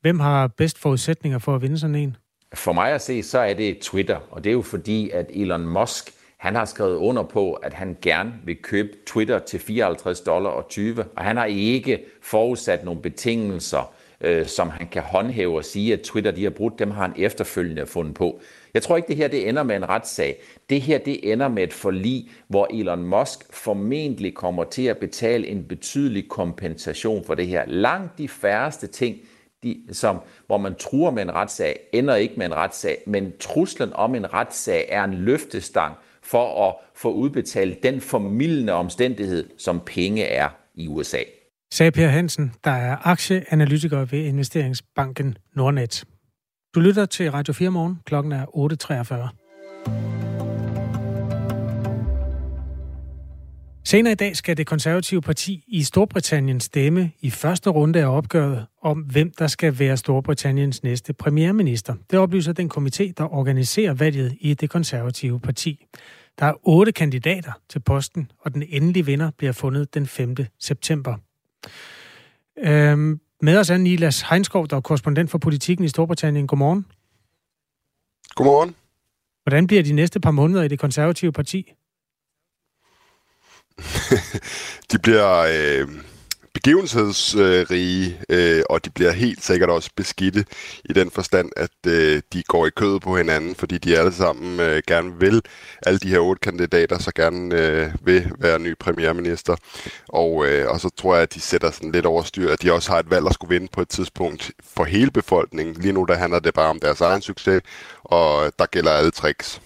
Hvem har bedst forudsætninger for at vinde sådan en? For mig at se, så er det Twitter, og det er jo fordi, at Elon Musk han har skrevet under på, at han gerne vil købe Twitter til 54 dollar og 20, og han har ikke forudsat nogle betingelser, øh, som han kan håndhæve og sige, at Twitter de har brudt, dem har han efterfølgende fundet på. Jeg tror ikke, det her det ender med en retssag. Det her det ender med et forlig, hvor Elon Musk formentlig kommer til at betale en betydelig kompensation for det her. Langt de færreste ting, de, som, hvor man truer med en retssag, ender ikke med en retssag, men truslen om en retssag er en løftestang for at få udbetalt den formidlende omstændighed, som penge er i USA. Sagde Per Hansen, der er aktieanalytiker ved investeringsbanken Nordnet. Du lytter til Radio 4 morgen. Klokken er 8.43. Senere i dag skal det konservative parti i Storbritannien stemme i første runde af opgøret om, hvem der skal være Storbritanniens næste premierminister. Det oplyser den komité, der organiserer valget i det konservative parti. Der er otte kandidater til posten, og den endelige vinder bliver fundet den 5. september. Øhm, med os er Nilas Heinskov, der er korrespondent for politikken i Storbritannien. Godmorgen. Godmorgen. Hvordan bliver de næste par måneder i det konservative parti? de bliver øh, begivenhedsrige, øh, og de bliver helt sikkert også beskidte i den forstand, at øh, de går i kødet på hinanden, fordi de alle sammen øh, gerne vil, alle de her otte kandidater, så gerne øh, vil være ny premierminister. Og, øh, og så tror jeg, at de sætter sådan lidt overstyr, at de også har et valg at skulle vinde på et tidspunkt for hele befolkningen. Lige nu der handler det bare om deres egen succes, og der gælder alle tricks.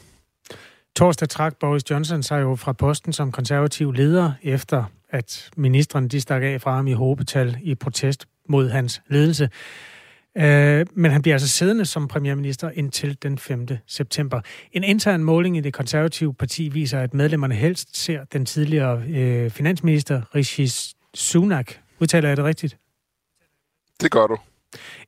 Torsdag trak Boris Johnson sig jo fra posten som konservativ leder efter at ministeren de stak af fra ham i håbetal i protest mod hans ledelse. Øh, men han bliver altså siddende som premierminister indtil den 5. september. En intern måling i det konservative parti viser, at medlemmerne helst ser den tidligere øh, finansminister Rishi Sunak. Udtaler jeg det rigtigt? Det gør du.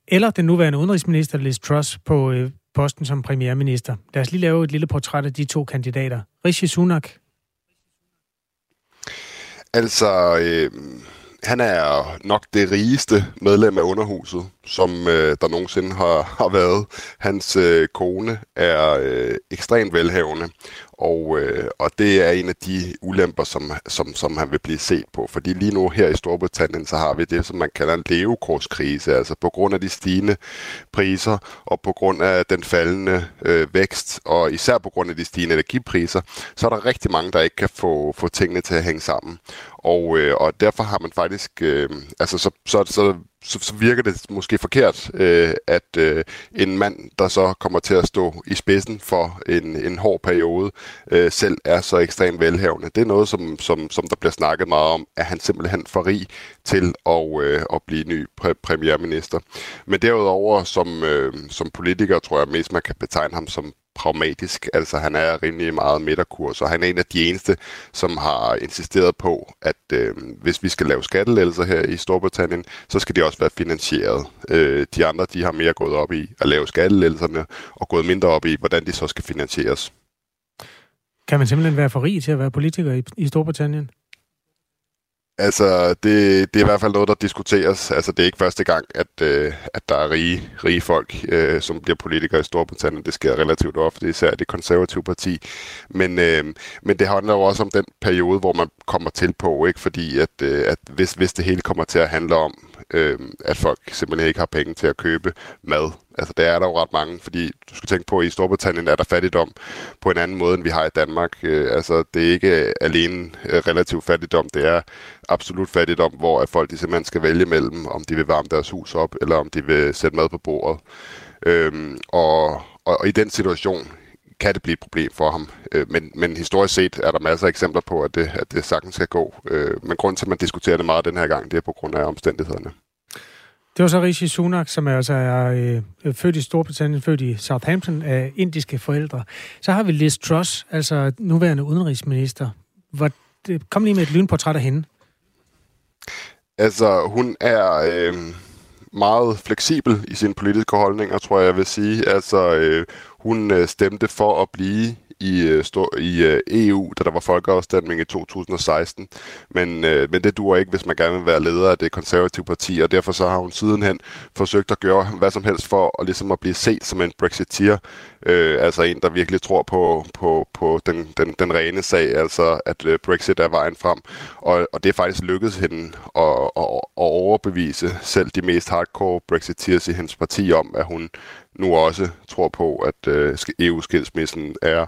Eller den nuværende udenrigsminister Liz Truss på øh, posten som premierminister. Lad os lige lave et lille portræt af de to kandidater. Rishi Sunak, Altså, øh, han er nok det rigeste medlem af underhuset som øh, der nogensinde har, har været. Hans øh, kone er øh, ekstremt velhavende, og, øh, og det er en af de ulemper, som, som, som han vil blive set på. Fordi lige nu her i Storbritannien, så har vi det, som man kalder en levekorskrise. Altså på grund af de stigende priser, og på grund af den faldende øh, vækst, og især på grund af de stigende energipriser, så er der rigtig mange, der ikke kan få, få tingene til at hænge sammen. Og, øh, og derfor har man faktisk, øh, altså så, så, så så, så virker det måske forkert, øh, at øh, en mand, der så kommer til at stå i spidsen for en, en hård periode, øh, selv er så ekstremt velhavende. Det er noget, som, som, som der bliver snakket meget om, at han simpelthen for rig til at, øh, at blive ny præ- premierminister. Men derudover, som, øh, som politiker, tror jeg mest, man kan betegne ham som pragmatisk. Altså han er rimelig meget midterkurs, og han er en af de eneste, som har insisteret på, at øh, hvis vi skal lave skattelettelser her i Storbritannien, så skal det også være finansieret. Øh, de andre, de har mere gået op i at lave skattelettelserne, og gået mindre op i, hvordan de så skal finansieres. Kan man simpelthen være for rig til at være politiker i, i Storbritannien? Altså, det, det er i hvert fald noget, der diskuteres. Altså, det er ikke første gang, at, øh, at der er rige, rige folk, øh, som bliver politikere i Storbritannien. Det sker relativt ofte, især det konservative parti. Men, øh, men det handler jo også om den periode, hvor man kommer til på, ikke? Fordi at, øh, at hvis, hvis det hele kommer til at handle om, øh, at folk simpelthen ikke har penge til at købe mad. Altså, det er der jo ret mange, fordi du skal tænke på, at i Storbritannien er der fattigdom på en anden måde, end vi har i Danmark. Øh, altså, det er ikke alene øh, relativ fattigdom, det er absolut fattigdom, hvor at folk de simpelthen skal vælge mellem, om de vil varme deres hus op, eller om de vil sætte mad på bordet. Øhm, og, og, og i den situation kan det blive et problem for ham. Øh, men, men historisk set er der masser af eksempler på, at det, at det sagtens skal gå. Øh, men grund til, at man diskuterer det meget den her gang, det er på grund af omstændighederne. Det var så Rishi Sunak, som er, altså er øh, født i Storbritannien, født i Southampton af indiske forældre. Så har vi Liz Truss, altså nuværende udenrigsminister. Hvor, kom lige med et lynportræt af hende. Altså, hun er øh, meget fleksibel i sine politiske holdninger, tror jeg, jeg vil sige. Altså, øh, hun øh, stemte for at blive i, øh, stor, i øh, EU, da der var folkeafstemning i 2016. Men, øh, men det duer ikke, hvis man gerne vil være leder af det konservative parti, og derfor så har hun sidenhen forsøgt at gøre hvad som helst for at, ligesom at blive set som en brexiteer. Øh, altså en, der virkelig tror på, på, på den, den, den rene sag, altså at øh, Brexit er vejen frem. Og, og det er faktisk lykkedes hende at, at, at overbevise selv de mest hardcore brexiteers i hendes parti om, at hun nu også tror på, at øh, EU-skilsmissen er,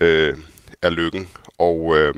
øh, er lykken. Og øh,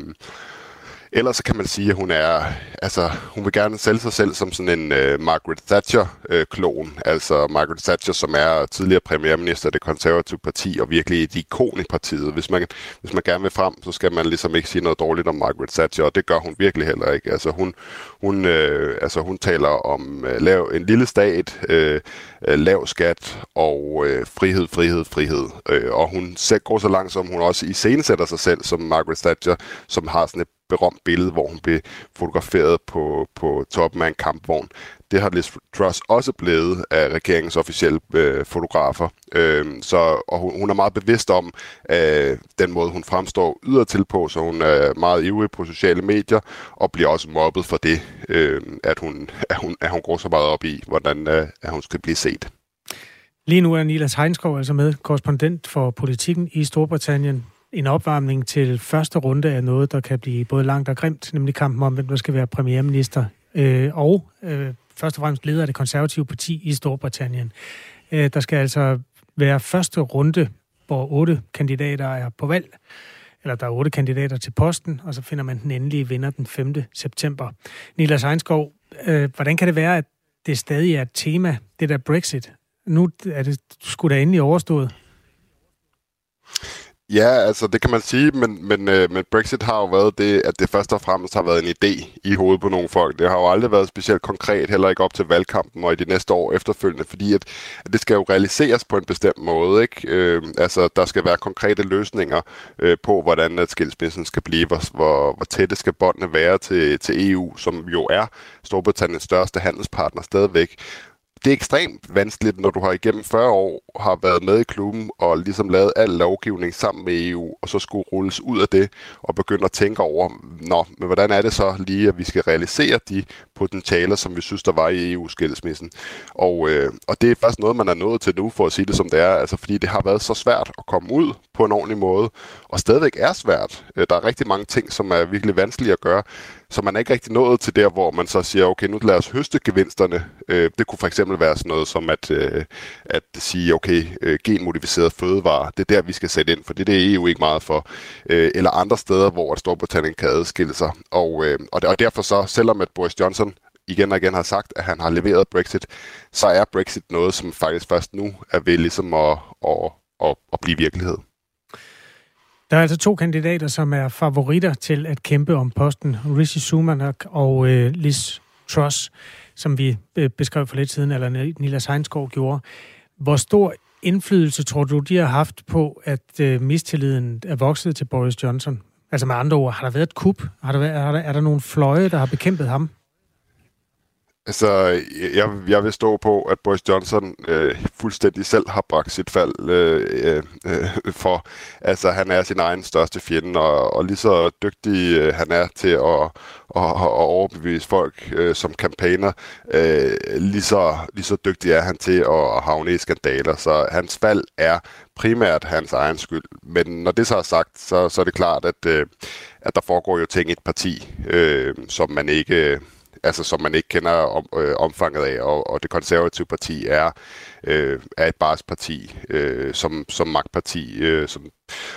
ellers så kan man sige, at hun er, altså, hun vil gerne sælge sig selv som sådan en øh, Margaret Thatcher-klon. Øh, altså Margaret Thatcher, som er tidligere premierminister af det konservative parti, og virkelig et ikon i partiet. Hvis man, hvis man gerne vil frem, så skal man ligesom ikke sige noget dårligt om Margaret Thatcher, og det gør hun virkelig heller ikke. Altså hun, hun, øh, altså, hun taler om øh, lav, en lille stat, øh, øh lav skat og øh, frihed, frihed, frihed. Øh, og hun går så langt, som hun også iscenesætter sig selv som Margaret Thatcher, som har sådan et berømt billede, hvor hun blev fotograferet på, på toppen af en kampvogn. Det har Liz Truss også blevet af regeringens officielle øh, fotografer. Øh, så, og hun, hun er meget bevidst om øh, den måde, hun fremstår ydertil på, så hun er meget ivrig på sociale medier, og bliver også mobbet for det, øh, at, hun, at, hun, at hun går så meget op i, hvordan øh, at hun skal blive set. Lige nu er Nilas Heinskov altså med, korrespondent for politikken i Storbritannien en opvarmning til første runde af noget, der kan blive både langt og grimt, nemlig kampen om, hvem der skal være premierminister, øh, og øh, først og fremmest leder af det konservative parti i Storbritannien. Øh, der skal altså være første runde, hvor otte kandidater er på valg, eller der er otte kandidater til posten, og så finder man den endelige vinder den 5. september. Nila Seinskov, øh, hvordan kan det være, at det stadig er et tema, det der Brexit? Nu er det skulle da endelig overstået. Ja, altså det kan man sige, men, men, øh, men Brexit har jo været det, at det først og fremmest har været en idé i hovedet på nogle folk. Det har jo aldrig været specielt konkret, heller ikke op til valgkampen og i de næste år efterfølgende, fordi at, at det skal jo realiseres på en bestemt måde. Ikke? Øh, altså der skal være konkrete løsninger øh, på, hvordan at skilsmissen skal blive, hvor, hvor, hvor tætte skal båndene være til, til EU, som jo er Storbritanniens største handelspartner stadigvæk det er ekstremt vanskeligt, når du har igennem 40 år har været med i klubben og ligesom lavet al lovgivning sammen med EU, og så skulle rulles ud af det og begynde at tænke over, nå, men hvordan er det så lige, at vi skal realisere de potentialer, som vi synes, der var i EU-skilsmissen. Og, øh, og det er faktisk noget, man er nået til nu, for at sige det som det er, altså fordi det har været så svært at komme ud på en ordentlig måde, og stadigvæk er svært. Øh, der er rigtig mange ting, som er virkelig vanskelige at gøre, så man er ikke rigtig nået til der, hvor man så siger, okay, nu lad os høste gevinsterne. Øh, det kunne for eksempel være sådan noget som at, øh, at sige, okay, øh, genmodificeret fødevare, det er der, vi skal sætte ind, for det, det er EU ikke meget for. Øh, eller andre steder, hvor Storbritannien kan adskille sig. Og, øh, og, og derfor så, selvom at Boris Johnson igen og igen har sagt, at han har leveret Brexit, så er Brexit noget, som faktisk først nu er ved ligesom at, at, at, at blive virkelighed. Der er altså to kandidater, som er favoritter til at kæmpe om posten. Rishi Sumanak og øh, Liz Truss, som vi øh, beskrev for lidt siden, eller Nila Seinsgaard gjorde. Hvor stor indflydelse tror du, de har haft på, at øh, mistilliden er vokset til Boris Johnson? Altså med andre ord, har der været et kup? Har der været, er, der, er der nogle fløje, der har bekæmpet ham? Altså, jeg, jeg vil stå på, at Boris Johnson øh, fuldstændig selv har bragt sit fald øh, øh, for. Altså, han er sin egen største fjende, og, og lige så dygtig øh, han er til at, at, at overbevise folk øh, som kampagner, øh, lige, så, lige så dygtig er han til at havne i skandaler. Så hans fald er primært hans egen skyld. Men når det så er sagt, så, så er det klart, at, øh, at der foregår jo ting i et parti, øh, som man ikke altså som man ikke kender om, øh, omfanget af, og, og det konservative parti er, øh, er et barsparti øh, som, som magtparti, øh, som,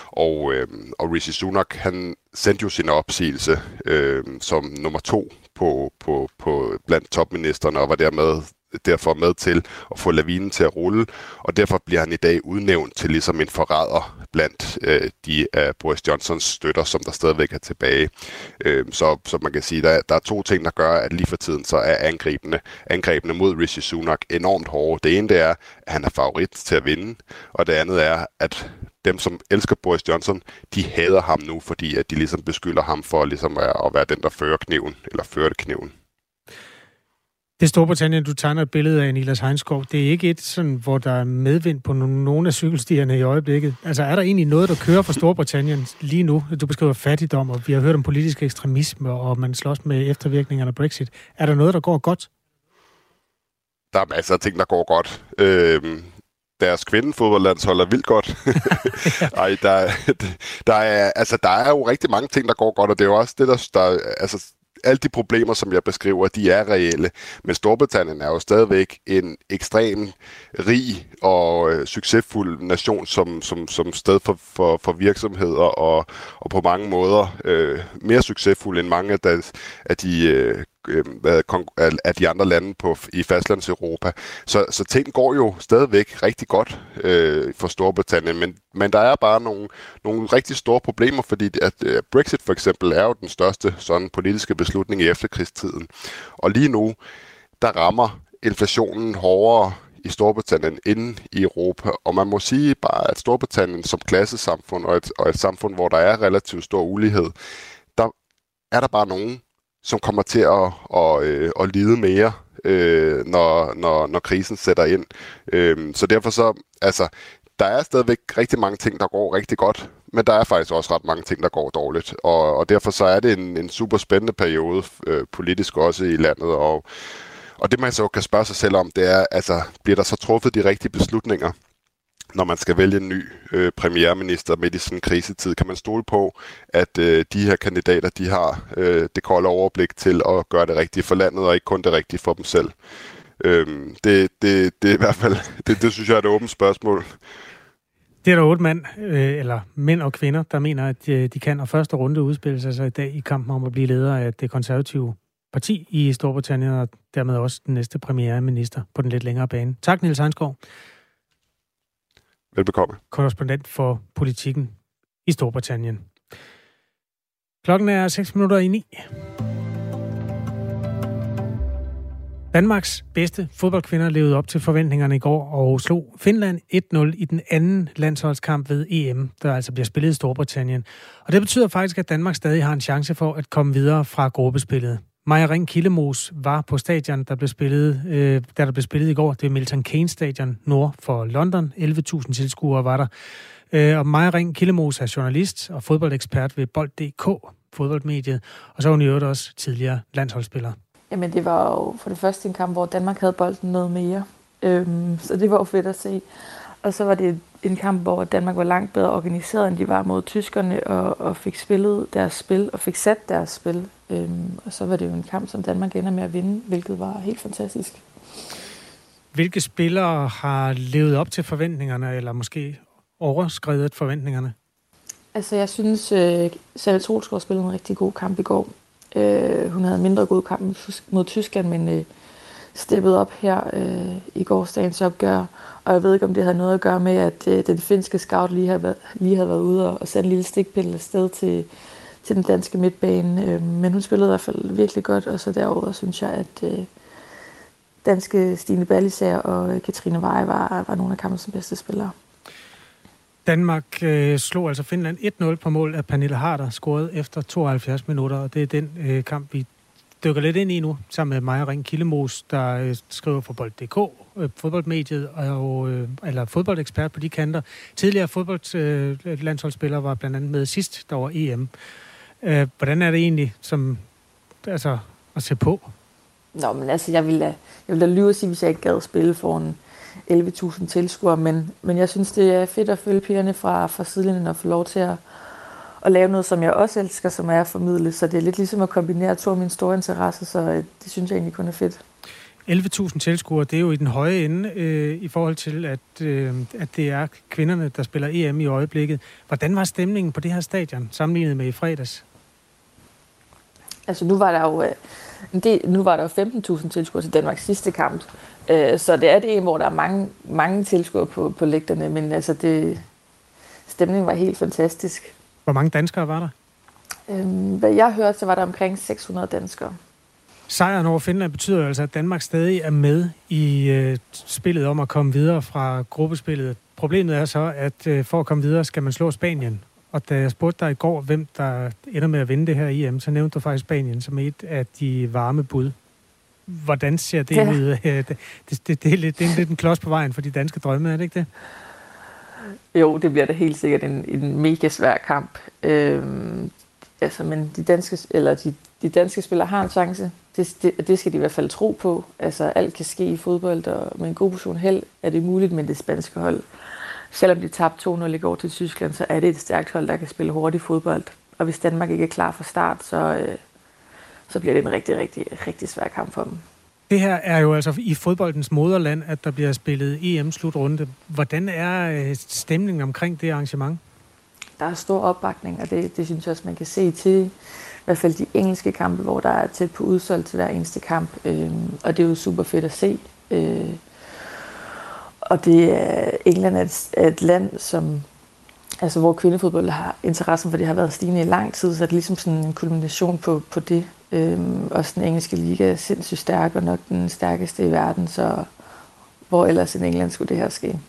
og, øh, og Rishi Sunak, han sendte jo sin opsigelse øh, som nummer to på, på, på blandt topministerne, og var dermed derfor med til at få lavinen til at rulle, og derfor bliver han i dag udnævnt til ligesom en forræder blandt øh, de af Boris Johnsons støtter, som der stadigvæk er tilbage. Øh, så, så man kan sige, der, der er to ting, der gør, at lige for tiden så er angrebene, angrebene mod Rishi Sunak enormt hårde. Det ene det er, at han er favorit til at vinde, og det andet er, at dem, som elsker Boris Johnson, de hader ham nu, fordi at de ligesom beskylder ham for ligesom at, at være den, der fører kniven, eller førte kniven. Det er Storbritannien, du tegner et billede af, Nilas Heinskov. Det er ikke et, sådan, hvor der er medvind på nogle af cykelstierne i øjeblikket. Altså er der egentlig noget, der kører for Storbritannien lige nu? Du beskriver fattigdom, og vi har hørt om politisk ekstremisme, og man slås med eftervirkningerne af Brexit. Er der noget, der går godt? Der er masser af ting, der går godt. Øhm, deres kvindefodboldlandshold er vildt godt. Ej, der, der, er, altså, der er jo rigtig mange ting, der går godt, og det er jo også det, der, der altså, alle de problemer, som jeg beskriver, de er reelle. Men Storbritannien er jo stadigvæk en ekstrem rig og øh, succesfuld nation som, som, som sted for, for, for virksomheder og, og på mange måder øh, mere succesfuld end mange af, de, af de øh, øh, af de andre lande på, i fastlandseuropa. Så, så ting går jo stadigvæk rigtig godt øh, for Storbritannien, men, men der er bare nogle, nogle rigtig store problemer, fordi at, øh, Brexit for eksempel er jo den største sådan politiske beslutning i efterkrigstiden. Og lige nu, der rammer inflationen hårdere i Storbritannien end i Europa. Og man må sige bare, at Storbritannien som klassesamfund og et, og et samfund, hvor der er relativt stor ulighed, der er der bare nogen, som kommer til at, at, øh, at lide mere, øh, når, når, når krisen sætter ind. Øh, så derfor så, altså, der er stadigvæk rigtig mange ting, der går rigtig godt, men der er faktisk også ret mange ting, der går dårligt. Og, og derfor så er det en, en super spændende periode øh, politisk også i landet. Og, og det man så kan spørge sig selv om, det er, altså, bliver der så truffet de rigtige beslutninger? Når man skal vælge en ny øh, premierminister midt i sådan en krisetid, kan man stole på, at øh, de her kandidater, de har øh, det kolde overblik til at gøre det rigtige for landet, og ikke kun det rigtige for dem selv. Øhm, det, det, det er i hvert fald, det, det synes jeg er et åbent spørgsmål. Det er der otte mand, øh, eller mænd og kvinder, der mener, at øh, de kan, og første runde udspilles altså så i dag i kampen om at blive leder af det konservative parti i Storbritannien, og dermed også den næste premierminister på den lidt længere bane. Tak, Niels Heinskov. Velbekomme. Korrespondent for politikken i Storbritannien. Klokken er 6 minutter i 9. Danmarks bedste fodboldkvinder levede op til forventningerne i går og slog Finland 1-0 i den anden landsholdskamp ved EM, der altså bliver spillet i Storbritannien. Og det betyder faktisk, at Danmark stadig har en chance for at komme videre fra gruppespillet. Maja Ring Killemos var på stadion, der blev spillet, øh, der, der blev spillet i går. Det er Milton Keynes stadion nord for London. 11.000 tilskuere var der. Øh, og Maja Ring Killemos er journalist og fodboldekspert ved Bold.dk, fodboldmediet. Og så er hun i øvrigt også tidligere landsholdsspiller. Jamen, det var jo for det første en kamp, hvor Danmark havde bolden noget mere. Øhm, så det var jo fedt at se. Og så var det en kamp, hvor Danmark var langt bedre organiseret, end de var mod tyskerne, og, og fik spillet deres spil, og fik sat deres spil. Øhm, og så var det jo en kamp, som Danmark ender med at vinde, hvilket var helt fantastisk. Hvilke spillere har levet op til forventningerne, eller måske overskrevet forventningerne? Altså, jeg synes, uh, Sally Trolsgaard spillede en rigtig god kamp i går. Uh, hun havde en mindre god kamp mod Tyskland, men uh, steppede op her uh, i gårsdagens opgør. Og jeg ved ikke, om det havde noget at gøre med, at uh, den finske scout lige havde, været, lige havde været ude og, og sat en lille stikpille afsted til, til den danske midtbane. Øh, men hun spillede i hvert fald virkelig godt, og så derover synes jeg, at øh, danske Stine Ballisager og øh, Katrine Veje var, var nogle af kampens bedste spillere. Danmark øh, slog altså Finland 1-0 på mål af Pernille Harder, scoret efter 72 minutter, og det er den øh, kamp, vi dykker lidt ind i nu, sammen med Maja Ring Killemos, der øh, skriver for Bold.dk, øh, fodboldmediet, og, øh, eller fodboldekspert på de kanter. Tidligere fodboldlandsholdsspiller øh, var blandt andet med sidst, der var EM. Øh, hvordan er det egentlig som, altså, at se på? Nå, men altså, jeg ville da, jeg ville da lyve at sige, hvis jeg ikke gad spille for en 11.000 tilskuere, men, men jeg synes, det er fedt at følge pigerne fra, fra sidelinjen og få lov til at, at lave noget, som jeg også elsker, som er at formidle. Så det er lidt ligesom at kombinere to af mine store interesser, så øh, det synes jeg egentlig kun er fedt. 11.000 tilskuere, det er jo i den høje ende øh, i forhold til, at, øh, at det er kvinderne, der spiller EM i øjeblikket. Hvordan var stemningen på det her stadion, sammenlignet med i fredags? Altså nu var der jo, øh, det, nu var der jo 15.000 tilskuere til Danmarks sidste kamp, øh, så det er det en, hvor der er mange, mange tilskuere på, på lægterne, men altså det, stemningen var helt fantastisk. Hvor mange danskere var der? Øhm, hvad jeg hørte, så var der omkring 600 danskere. Sejren over Finland betyder altså, at Danmark stadig er med i øh, spillet om at komme videre fra gruppespillet. Problemet er så, at øh, for at komme videre, skal man slå Spanien. Og da jeg spurgte dig i går, hvem der ender med at vinde det her EM, så nævnte du faktisk Spanien som et af de varme bud. Hvordan ser det ja. ud? Det, det, det, det, er lidt, det er lidt en klods på vejen for de danske drømme, er det ikke det? Jo, det bliver da helt sikkert en, en mega svær kamp. Øhm, altså, men de danske, eller de, de danske spillere har en chance. Det, det, det skal de i hvert fald tro på. Altså, alt kan ske i fodbold, og med en god portion held er det muligt, men det spanske hold selvom de tabte 2-0 i går til Tyskland, så er det et stærkt hold, der kan spille hurtigt fodbold. Og hvis Danmark ikke er klar fra start, så, øh, så bliver det en rigtig, rigtig, rigtig svær kamp for dem. Det her er jo altså i fodboldens moderland, at der bliver spillet EM-slutrunde. Hvordan er øh, stemningen omkring det arrangement? Der er stor opbakning, og det, det synes jeg også, man kan se til i hvert fald de engelske kampe, hvor der er tæt på udsolgt til hver eneste kamp. Øh, og det er jo super fedt at se. Øh, og det er, England er et, er et land, som, altså, hvor kvindefodbold har interessen for det har været stigende i lang tid, så det er ligesom sådan en kulmination på, på det. Øhm, også den engelske liga er sindssygt stærk, og nok den stærkeste i verden, så hvor ellers i England skulle det her ske.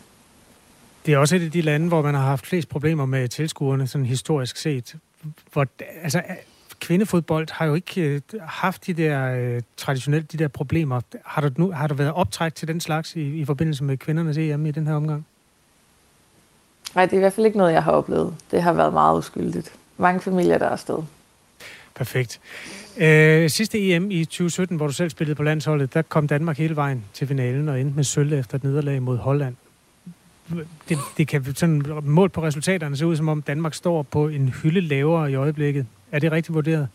Det er også et af de lande, hvor man har haft flest problemer med tilskuerne, sådan historisk set. Hvor, altså, kvindefodbold har jo ikke øh, haft de der øh, traditionelt de der problemer. Har der, nu, har der været optræk til den slags i, i forbindelse med kvindernes EM i den her omgang? Nej, det er i hvert fald ikke noget, jeg har oplevet. Det har været meget uskyldigt. Mange familier, der er afsted. Perfekt. Øh, sidste EM i 2017, hvor du selv spillede på landsholdet, der kom Danmark hele vejen til finalen og endte med sølv efter et nederlag mod Holland. Det, det kan sådan målt på resultaterne se ud, som om Danmark står på en hylde lavere i øjeblikket. Er det rigtigt vurderet?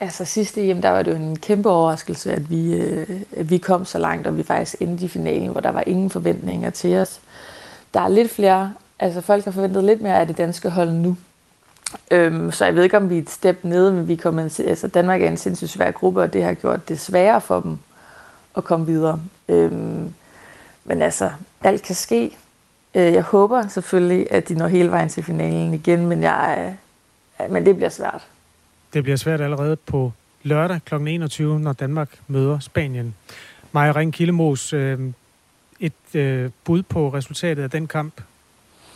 Altså sidste EM, der var det jo en kæmpe overraskelse, at vi, øh, at vi kom så langt, og vi faktisk endte i finalen, hvor der var ingen forventninger til os. Der er lidt flere, altså folk har forventet lidt mere af det danske hold nu. Øhm, så jeg ved ikke, om vi er et step nede, men vi kommer, altså Danmark er en sindssygt svær gruppe, og det har gjort det sværere for dem at komme videre. Øhm, men altså, alt kan ske. Øh, jeg håber selvfølgelig, at de når hele vejen til finalen igen, men jeg, men det bliver svært. Det bliver svært allerede på lørdag kl. 21, når Danmark møder Spanien. Maja Ring Killemos, øh, et øh, bud på resultatet af den kamp.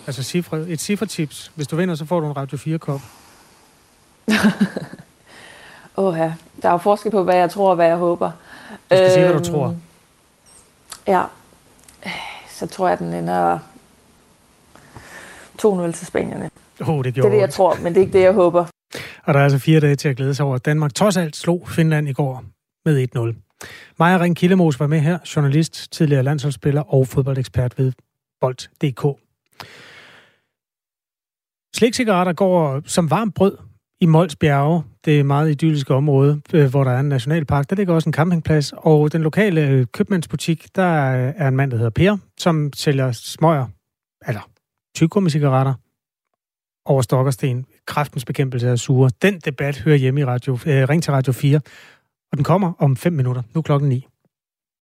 Altså cifre, et cifretips. Hvis du vinder, så får du en Radio 4-kop. Åh ja, der er jo forskel på, hvad jeg tror og hvad jeg håber. Du skal øhm, sige, hvad du tror. Øhm, ja, så tror jeg, den ender 2-0 til Spanierne. Oh, det, det er det, jeg tror, men det er ikke det, jeg håber. Og der er altså fire dage til at glæde sig over, at Danmark trods alt slog Finland i går med 1-0. Maja Ring Killemos var med her, journalist, tidligere landsholdsspiller og fodboldekspert ved Bold.dk. Slikcigaretter går som varmt brød i Mols Bjerge, det meget idylliske område, øh, hvor der er en nationalpark. Der ligger også en campingplads, og den lokale øh, købmandsbutik, der er en mand, der hedder Per, som sælger smøger, eller tyggegummi-cigaretter over stokkersten, sten. Kraftens bekæmpelse af sure. Den debat hører hjemme i radio, øh, Ring til Radio 4, og den kommer om 5 minutter. Nu klokken 9.